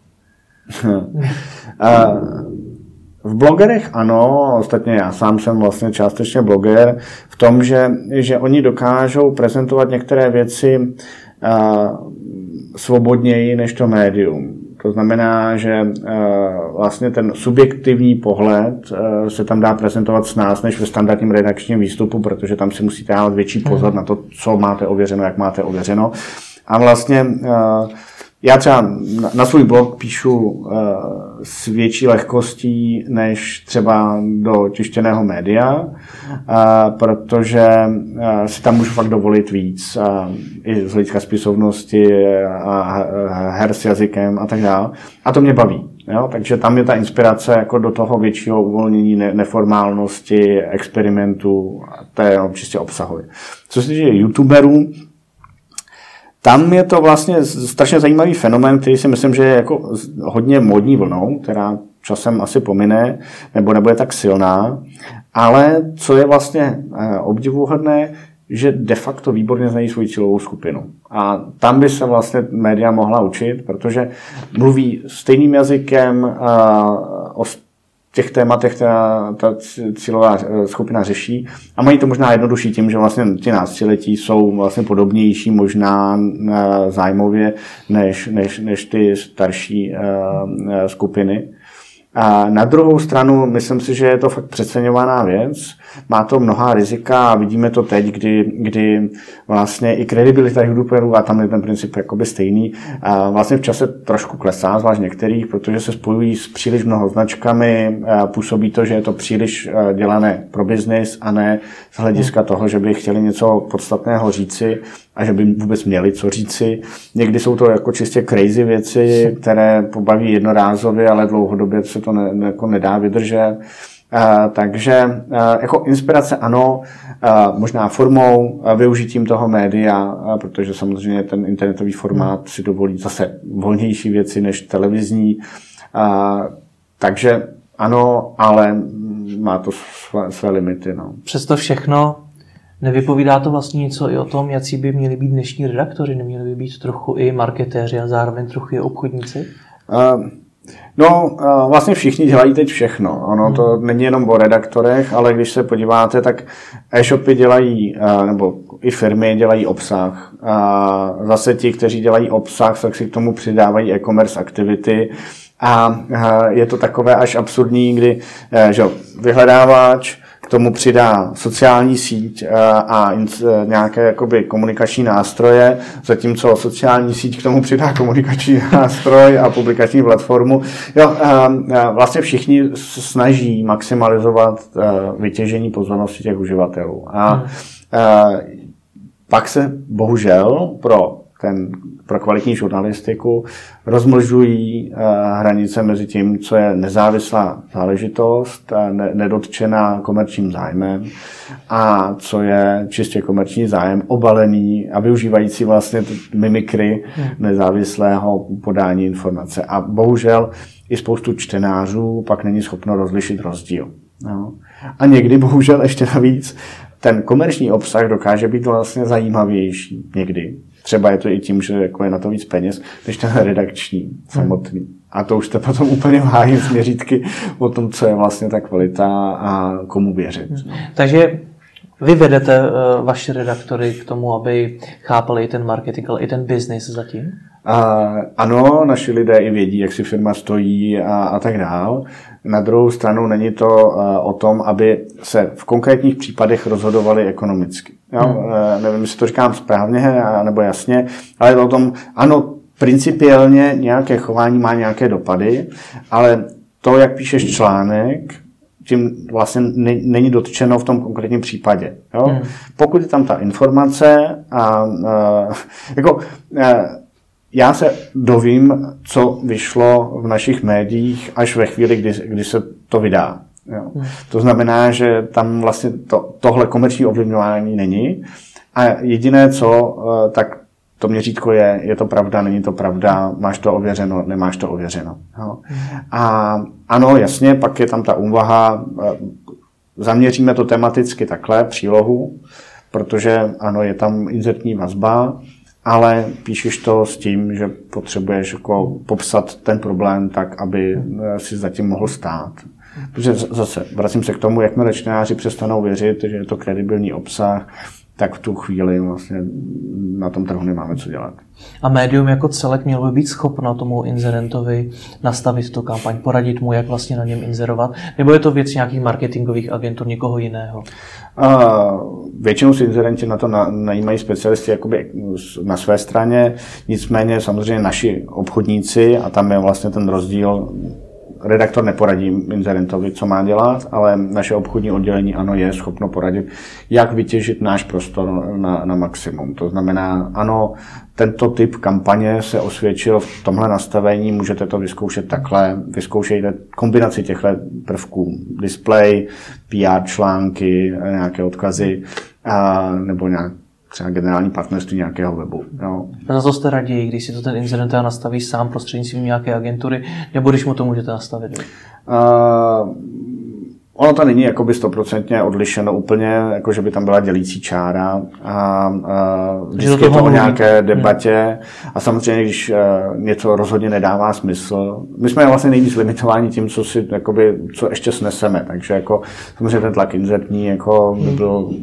v blogerech ano, ostatně já sám jsem vlastně částečně bloger, v tom, že, že oni dokážou prezentovat některé věci svobodněji než to médium. To znamená, že uh, vlastně ten subjektivní pohled uh, se tam dá prezentovat s nás než ve standardním redakčním výstupu, protože tam si musíte dávat větší pozor hmm. na to, co máte ověřeno, jak máte ověřeno. A vlastně uh, já třeba na svůj blog píšu uh, s větší lehkostí než třeba do tištěného média, uh, protože uh, si tam můžu fakt dovolit víc, i z hlediska spisovnosti a her s jazykem a tak dále. A to mě baví. Jo? Takže tam je ta inspirace jako do toho většího uvolnění ne- neformálnosti, experimentu, to je čistě obsahově. Co se týče youtuberů, tam je to vlastně strašně zajímavý fenomen, který si myslím, že je jako hodně modní vlnou, která časem asi pomine, nebo nebude tak silná. Ale co je vlastně eh, obdivuhodné, že de facto výborně znají svou cílovou skupinu. A tam by se vlastně média mohla učit, protože mluví stejným jazykem eh, těch tématech, která ta cílová eh, skupina řeší a mají to možná jednodušší tím, že vlastně ti náctiletí jsou vlastně podobnější možná eh, zájmově než, než, než ty starší eh, skupiny. A na druhou stranu, myslím si, že je to fakt přeceňovaná věc. Má to mnoha rizika a vidíme to teď, kdy, kdy vlastně i kredibilita youtuberů, a tam je ten princip jakoby stejný, a vlastně v čase trošku klesá, zvlášť některých, protože se spojují s příliš mnoho značkami, působí to, že je to příliš dělané pro biznis a ne z hlediska toho, že by chtěli něco podstatného říci a že by vůbec měli co říci. Někdy jsou to jako čistě crazy věci, které pobaví jednorázově, ale dlouhodobě se to ne, jako nedá vydržet. Uh, takže uh, jako inspirace ano, uh, možná formou, využitím toho média, protože samozřejmě ten internetový formát si dovolí zase volnější věci než televizní. Takže ano, ale má to své, své limity. No. Přesto všechno Nevypovídá to vlastně něco i o tom, jaký by měli být dnešní redaktoři? Neměli by být trochu i marketéři a zároveň trochu i obchodníci? Uh, no, uh, vlastně všichni dělají teď všechno. Ono hmm. to není jenom o redaktorech, ale když se podíváte, tak e-shopy dělají, uh, nebo i firmy dělají obsah. A zase ti, kteří dělají obsah, tak si k tomu přidávají e-commerce aktivity. A je to takové až absurdní, kdy že vyhledávač tomu přidá sociální síť eh, a eh, nějaké jakoby komunikační nástroje, zatímco sociální síť k tomu přidá komunikační nástroj a publikační platformu. Jo, eh, vlastně všichni snaží maximalizovat vytěžení pozornosti těch uživatelů. A hmm. pak se bohužel pro ten, pro kvalitní žurnalistiku rozmlžují uh, hranice mezi tím, co je nezávislá záležitost, ne, nedotčená komerčním zájmem a co je čistě komerční zájem, obalený a využívající vlastně mimikry hmm. nezávislého podání informace. A bohužel i spoustu čtenářů pak není schopno rozlišit rozdíl. No. A někdy bohužel ještě navíc ten komerční obsah dokáže být vlastně zajímavější někdy Třeba je to i tím, že jako je na to víc peněz, než ten redakční samotný. A to už jste potom úplně hájí změřítky o tom, co je vlastně ta kvalita a komu věřit. Takže vy vedete uh, vaši redaktory k tomu, aby chápali i ten marketing, ale i ten business zatím? A, ano, naši lidé i vědí, jak si firma stojí a, a tak dál. Na druhou stranu není to uh, o tom, aby se v konkrétních případech rozhodovali ekonomicky. Jo? Hmm. Nevím, jestli to říkám správně nebo jasně, ale o tom, ano, principiálně nějaké chování má nějaké dopady, ale to, jak píšeš článek, tím vlastně není dotčeno v tom konkrétním případě. Jo? Hmm. Pokud je tam ta informace a, a jako a, já se dovím, co vyšlo v našich médiích až ve chvíli, kdy, kdy se to vydá. Jo. Hmm. To znamená, že tam vlastně to, tohle komerční ovlivňování není. A jediné, co, tak to měřítko je, je to pravda, není to pravda, máš to ověřeno, nemáš to ověřeno. Jo. A ano, jasně, pak je tam ta úvaha, eh, zaměříme to tematicky takhle, přílohu, protože ano, je tam inzertní vazba, ale píšeš to s tím, že potřebuješ jako popsat ten problém tak, aby eh, si zatím mohl stát. Protože zase, vracím se k tomu, jakmile čtenáři přestanou věřit, že je to kredibilní obsah, tak v tu chvíli vlastně na tom trhu nemáme co dělat. A médium jako celek mělo by být schopno tomu inzerentovi nastavit tu kampaň, poradit mu, jak vlastně na něm inzerovat? Nebo je to věc nějakých marketingových agentur někoho jiného? A většinou si inzerenti na to najímají specialisty jakoby na své straně, nicméně samozřejmě naši obchodníci, a tam je vlastně ten rozdíl redaktor neporadí inzerentovi, co má dělat, ale naše obchodní oddělení ano je schopno poradit, jak vytěžit náš prostor na, na maximum. To znamená, ano, tento typ kampaně se osvědčil v tomhle nastavení, můžete to vyzkoušet takhle, vyzkoušejte kombinaci těchto prvků, display, PR články, nějaké odkazy, a, nebo nějak třeba generální partnerství nějakého webu. Jo. A za to jste raději, když si to ten incident nastaví sám prostřednictvím nějaké agentury, nebo když mu to můžete nastavit? Uh, Ono to není jakoby stoprocentně odlišeno úplně, jako že by tam byla dělící čára a, a vždycky je to o nějaké debatě. A samozřejmě, když uh, něco rozhodně nedává smysl, my jsme vlastně nejvíc limitováni tím, co si, jakoby, co ještě sneseme, takže jako samozřejmě ten tlak inzertní jako by hmm. byl, uh,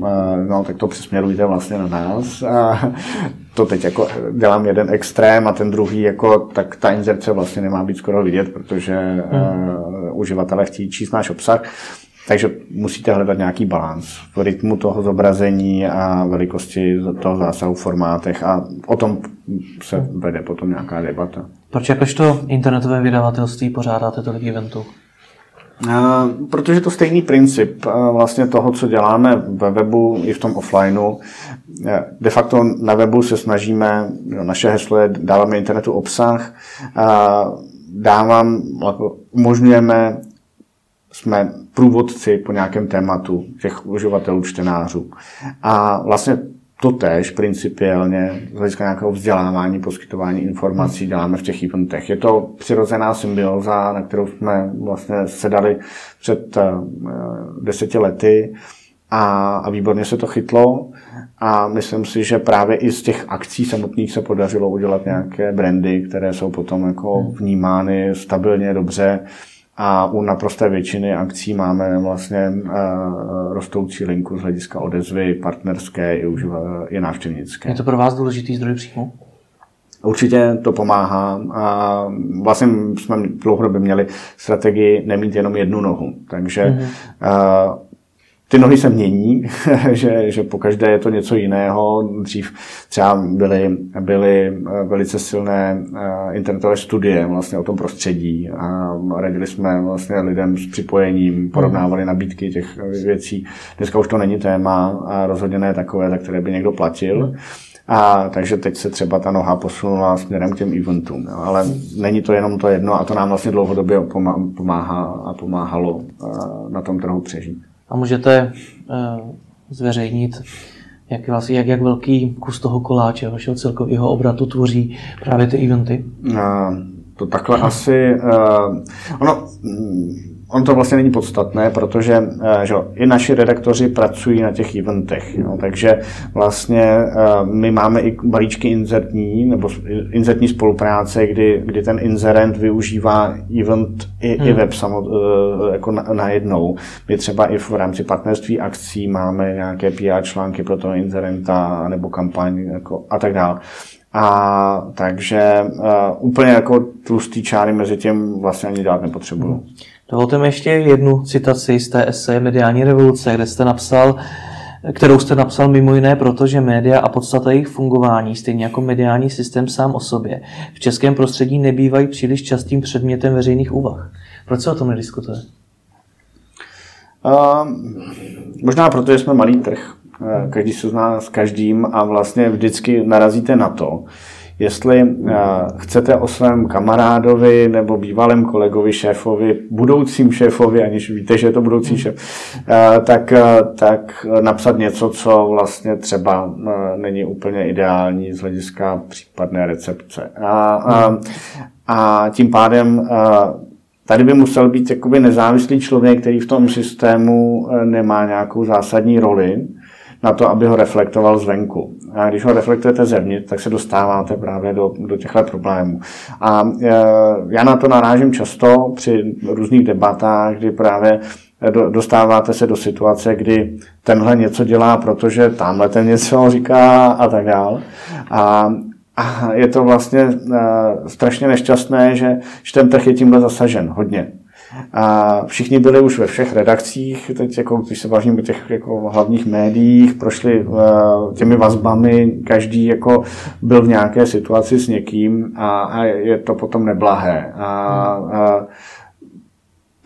no tak to přesměrujte vlastně na nás. A to teď jako dělám jeden extrém a ten druhý, jako, tak ta inzerce vlastně nemá být skoro vidět, protože uh, uživatelé chtějí číst náš obsah. Takže musíte hledat nějaký balans v rytmu toho zobrazení a velikosti toho zásahu v formátech a o tom se vede potom nějaká debata. Proč jakožto internetové vydavatelství pořádáte tolik eventů? Protože to stejný princip vlastně toho, co děláme ve webu i v tom offlineu. De facto na webu se snažíme, naše heslo je dáváme internetu obsah, dávám, jako umožňujeme jsme průvodci po nějakém tématu těch uživatelů, čtenářů. A vlastně to tež principiálně z hlediska nějakého vzdělávání, poskytování informací děláme v těch eventech. Je to přirozená symbioza, na kterou jsme vlastně sedali před uh, deseti lety a, a výborně se to chytlo. A myslím si, že právě i z těch akcí samotných se podařilo udělat nějaké brandy, které jsou potom jako vnímány stabilně, dobře a u naprosté většiny akcí máme vlastně uh, rostoucí linku z hlediska odezvy partnerské i, uživa, i návštěvnické. Je to pro vás důležitý zdroj příjmu? Určitě to pomáhá a vlastně jsme dlouhodobě měli strategii nemít jenom jednu nohu. Takže mm-hmm. Ty nohy se mění, že, že po každé je to něco jiného. Dřív třeba byly, byly eh, velice silné eh, internetové studie vlastně o tom prostředí a radili jsme vlastně lidem s připojením, porovnávali nabídky těch věcí. Dneska už to není téma a rozhodně ne takové, za které by někdo platil. A takže teď se třeba ta noha posunula směrem k těm eventům. Jo. Ale není to jenom to jedno a to nám vlastně dlouhodobě pomáhá a pomáhalo eh, na tom trhu přežít. A můžete uh, zveřejnit, jak, vlastně, jak, jak velký kus toho koláče vašeho celkového obratu tvoří právě ty eventy? Uh, to takhle asi... Uh, ono, On to vlastně není podstatné, protože eh, že, i naši redaktoři pracují na těch eventech. Jo, takže vlastně eh, my máme i balíčky inzertní nebo inzertní spolupráce, kdy, kdy ten inzerent využívá event i, hmm. i web samot, eh, jako najednou. Na my třeba i v rámci partnerství akcí máme nějaké PR články pro toho inzerenta nebo kampaň jako, a tak dále. A takže uh, úplně jako tlustý čáry mezi tím vlastně ani dělat nepotřebuju. Hmm. Dovolte mi ještě jednu citaci z té eseje Mediální revoluce, kde jste napsal, kterou jste napsal mimo jiné proto, že média a podstata jejich fungování, stejně jako mediální systém sám o sobě, v českém prostředí nebývají příliš častým předmětem veřejných úvah. Proč se o tom nediskutuje? Uh, možná proto, že jsme malý trh. Uh, každý se zná s každým a vlastně vždycky narazíte na to, jestli uh, chcete o svém kamarádovi nebo bývalém kolegovi, šéfovi, budoucím šéfovi, aniž víte, že je to budoucí šéf, uh, tak, uh, tak napsat něco, co vlastně třeba uh, není úplně ideální z hlediska případné recepce. A, a, a tím pádem uh, Tady by musel být jakoby nezávislý člověk, který v tom systému nemá nějakou zásadní roli na to, aby ho reflektoval zvenku. A když ho reflektujete zevnitř, tak se dostáváte právě do, do těchto problémů. A e, já na to narážím často při různých debatách, kdy právě dostáváte se do situace, kdy tenhle něco dělá, protože tamhle ten něco říká a tak dále. A, a je to vlastně uh, strašně nešťastné, že, že ten trh je tímhle zasažen hodně. A všichni byli už ve všech redakcích, teď jako, když se o těch jako hlavních médiích, prošli uh, těmi vazbami, každý jako byl v nějaké situaci s někým a, a je to potom neblahé. A, a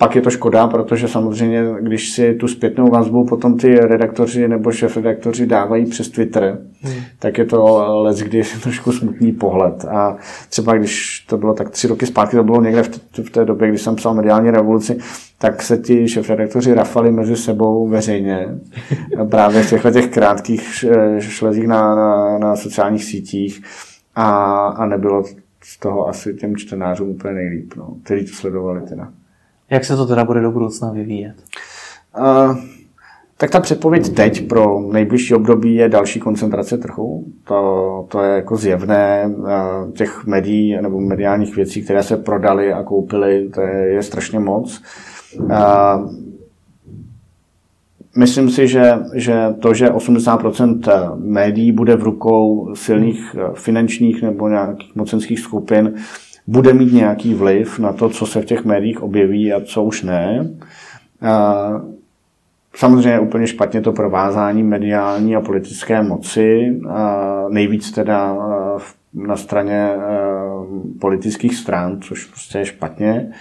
pak je to škoda, protože samozřejmě, když si tu zpětnou vazbu potom ty redaktoři nebo šéf redaktoři dávají přes Twitter, hmm. tak je to let, kdy je trošku smutný pohled. A třeba když to bylo tak tři roky zpátky, to bylo někde v, t- v té době, kdy jsem psal mediální revoluci, tak se ti šéf redaktoři rafali mezi sebou veřejně. právě v těchto těch krátkých šlezích na, na, na sociálních sítích. A, a nebylo z toho asi těm čtenářům úplně nejlíp, no, který to sledovali teda. Jak se to teda bude do budoucna vyvíjet? Uh, tak ta předpověď teď pro nejbližší období je další koncentrace trhu. To, to je jako zjevné. Těch médií nebo mediálních věcí, které se prodaly a koupily, to je, je strašně moc. Myslím si, že, že to, že 80% médií bude v rukou silných finančních nebo nějakých mocenských skupin, bude mít nějaký vliv na to, co se v těch médiích objeví a co už ne. Samozřejmě úplně špatně to provázání mediální a politické moci, nejvíc teda na straně politických stran, což prostě je špatně.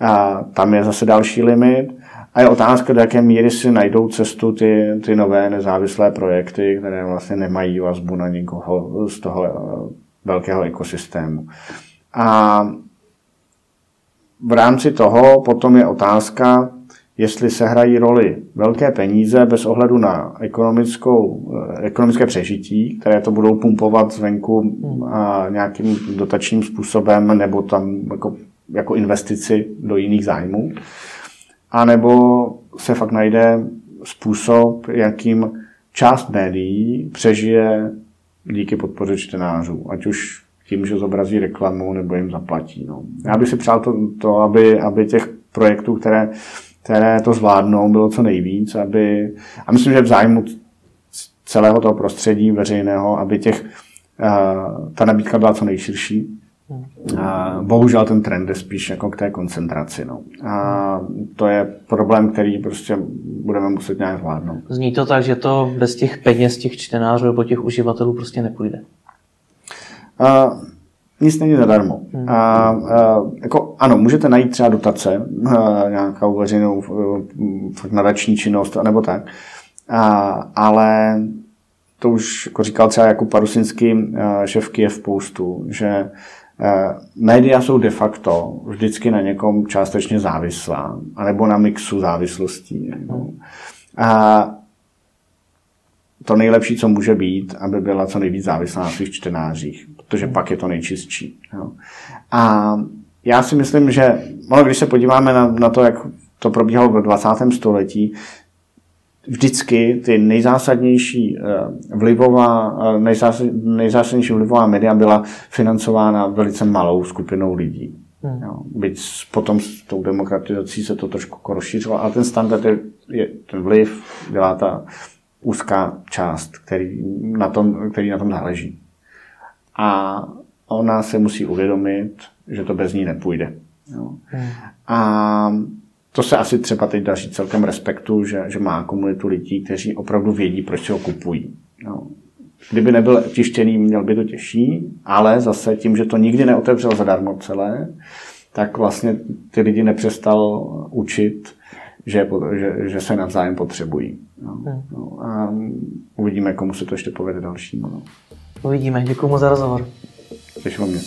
A tam je zase další limit. A je otázka, do jaké míry si najdou cestu ty, ty nové nezávislé projekty, které vlastně nemají vazbu na nikoho z toho velkého ekosystému. A v rámci toho potom je otázka, jestli se hrají roli velké peníze bez ohledu na ekonomickou, eh, ekonomické přežití, které to budou pumpovat zvenku a nějakým dotačním způsobem nebo tam jako, jako investici do jiných zájmů. A nebo se fakt najde způsob, jakým část médií přežije díky podpoře čtenářů. Ať už tím, že zobrazí reklamu nebo jim zaplatí. No. Já bych si přál to, to aby, aby těch projektů, které, které to zvládnou, bylo co nejvíc. Aby, a myslím, že v zájmu celého toho prostředí veřejného, aby těch, uh, ta nabídka byla co nejširší. A bohužel ten trend je spíš jako k té koncentraci. No. A to je problém, který prostě budeme muset nějak zvládnout. Zní to tak, že to bez těch peněz těch čtenářů nebo těch uživatelů prostě nepůjde. Uh, nic není zadarmo. Hmm. A, uh, jako, ano, můžete najít třeba dotace, uh, nějakou veřejnou uh, nadační činnost, nebo tak. Uh, ale to už jako říkal třeba Jakub Parusinský, uh, šéf Kiev Postu, že uh, média jsou de facto vždycky na někom částečně závislá, anebo na mixu závislostí. Hmm. A to nejlepší, co může být, aby byla co nejvíc závislá na svých čtenářích, protože pak je to nejčistší. Jo. A já si myslím, že ono, když se podíváme na, na to, jak to probíhalo v 20. století, vždycky ty nejzásadnější eh, vlivová, eh, nejzásadnější vlivová média byla financována velice malou skupinou lidí. Hmm. Jo. Byť potom s tou demokratizací se to trošku rozšířilo, ale ten standard je, je ten vliv, byla ta úzká část, který na tom, který na tom záleží. A ona se musí uvědomit, že to bez ní nepůjde. Jo. Hmm. A to se asi třeba teď daří celkem respektu, že, že má komunitu lidí, kteří opravdu vědí, proč si ho kupují. Jo. Kdyby nebyl tištěný, měl by to těžší, ale zase tím, že to nikdy neotevřel zadarmo celé, tak vlastně ty lidi nepřestal učit že, že, že se navzájem potřebují. No, hmm. no, a uvidíme, komu se to ještě povede dalšímu. No. Uvidíme. Děkuji mu za rozhovor. Těším mě.